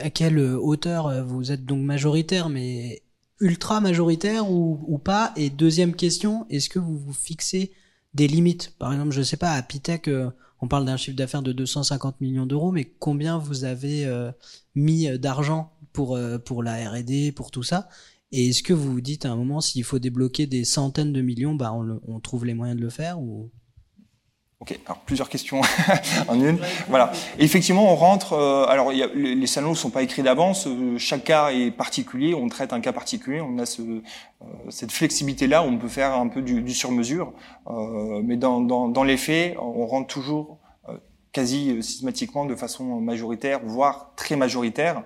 Speaker 4: à quelle hauteur euh, vous êtes donc majoritaire, mais ultra majoritaire ou, ou pas? Et deuxième question, est-ce que vous vous fixez des limites? Par exemple, je sais pas, à Pitech, euh, on parle d'un chiffre d'affaires de 250 millions d'euros, mais combien vous avez euh, mis d'argent pour, pour la R&D, pour tout ça? Et est-ce que vous vous dites à un moment, s'il faut débloquer des centaines de millions, bah on, le, on trouve les moyens de le faire ou
Speaker 3: Ok, alors plusieurs questions en une. Voilà. Effectivement, on rentre. Euh, alors, les, salons ne sont pas écrits d'avance. Euh, chaque cas est particulier. On traite un cas particulier. On a euh, cette flexibilité-là. On peut faire un peu du, sur-mesure. Mais dans, dans, les faits, on rentre toujours quasi systématiquement de façon majoritaire, voire très majoritaire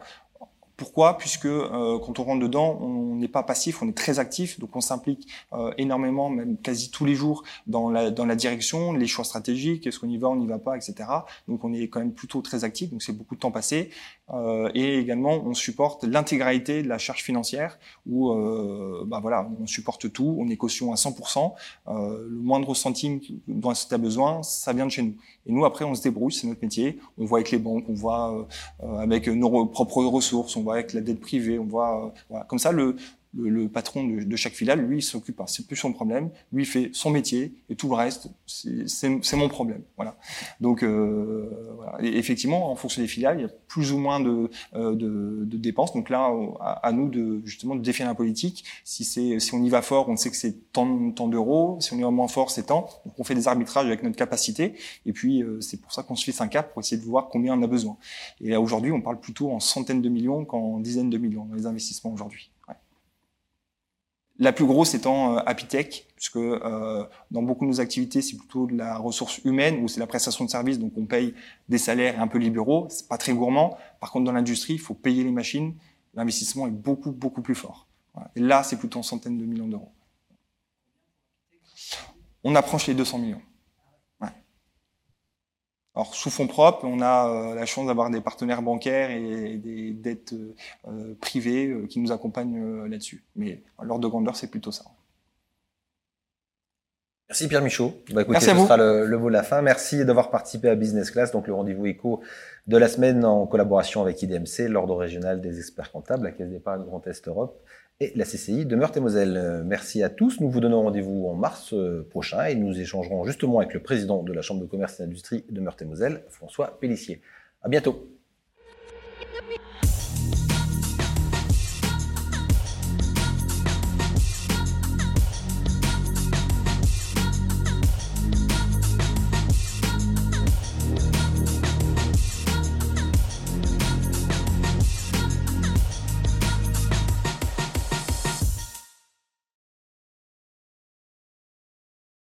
Speaker 3: Pourquoi? Puisque euh, quand on rentre dedans, on n'est pas passif, on est très actif, donc on s'implique euh, énormément, même quasi tous les jours, dans la, dans la direction, les choix stratégiques, est-ce qu'on y va, on n'y va pas, etc. Donc on est quand même plutôt très actif, donc c'est beaucoup de temps passé. Euh, et également, on supporte l'intégralité de la charge financière, où euh, bah voilà, on supporte tout, on est caution à 100%, euh, le moindre centime dont tu as besoin, ça vient de chez nous. Et nous, après, on se débrouille, c'est notre métier. On voit avec les banques, on voit euh, avec nos propres ressources, on voit avec la dette privée, on voit euh, voilà. comme ça le, le, le patron de, de, chaque filiale, lui, il s'occupe pas. C'est plus son problème. Lui, il fait son métier et tout le reste, c'est mon problème. Voilà. Donc, euh, voilà. Et effectivement, en fonction des filiales, il y a plus ou moins de, euh, de, de dépenses. Donc là, à, à, nous de justement de définir la politique. Si c'est si on y va fort, on sait que c'est tant, tant d'euros. Si on y va moins fort, c'est tant. Donc on fait des arbitrages avec notre capacité. Et puis euh, c'est pour ça qu'on se fixe un cap pour essayer de voir combien on a besoin. Et aujourd'hui, on parle plutôt en centaines de millions qu'en dizaines de millions dans les investissements aujourd'hui. La plus grosse étant euh, Apitech, puisque euh, dans beaucoup de nos activités, c'est plutôt de la ressource humaine ou c'est la prestation de service, donc on paye des salaires un peu libéraux, c'est pas très gourmand. Par contre, dans l'industrie, il faut payer les machines, l'investissement est beaucoup beaucoup plus fort. Et là, c'est plutôt en centaines de millions d'euros. On approche les 200 millions. Alors, sous fonds propres, on a euh, la chance d'avoir des partenaires bancaires et des dettes euh, privées euh, qui nous accompagnent là-dessus. Mais l'ordre de grandeur, c'est plutôt ça.
Speaker 2: Merci Pierre Michaud. Bah, écoutez, Merci à ce vous. sera le, le, mot de la fin. Merci d'avoir participé à Business Class, donc le rendez-vous éco de la semaine en collaboration avec IDMC, l'ordre régional des experts comptables, la Caisse d'épargne Grand Est Europe et la CCI de Meurthe-et-Moselle. Merci à tous. Nous vous donnons rendez-vous en mars euh, prochain et nous échangerons justement avec le président de la Chambre de commerce et d'industrie de Meurthe-et-Moselle, François Pellissier. À bientôt.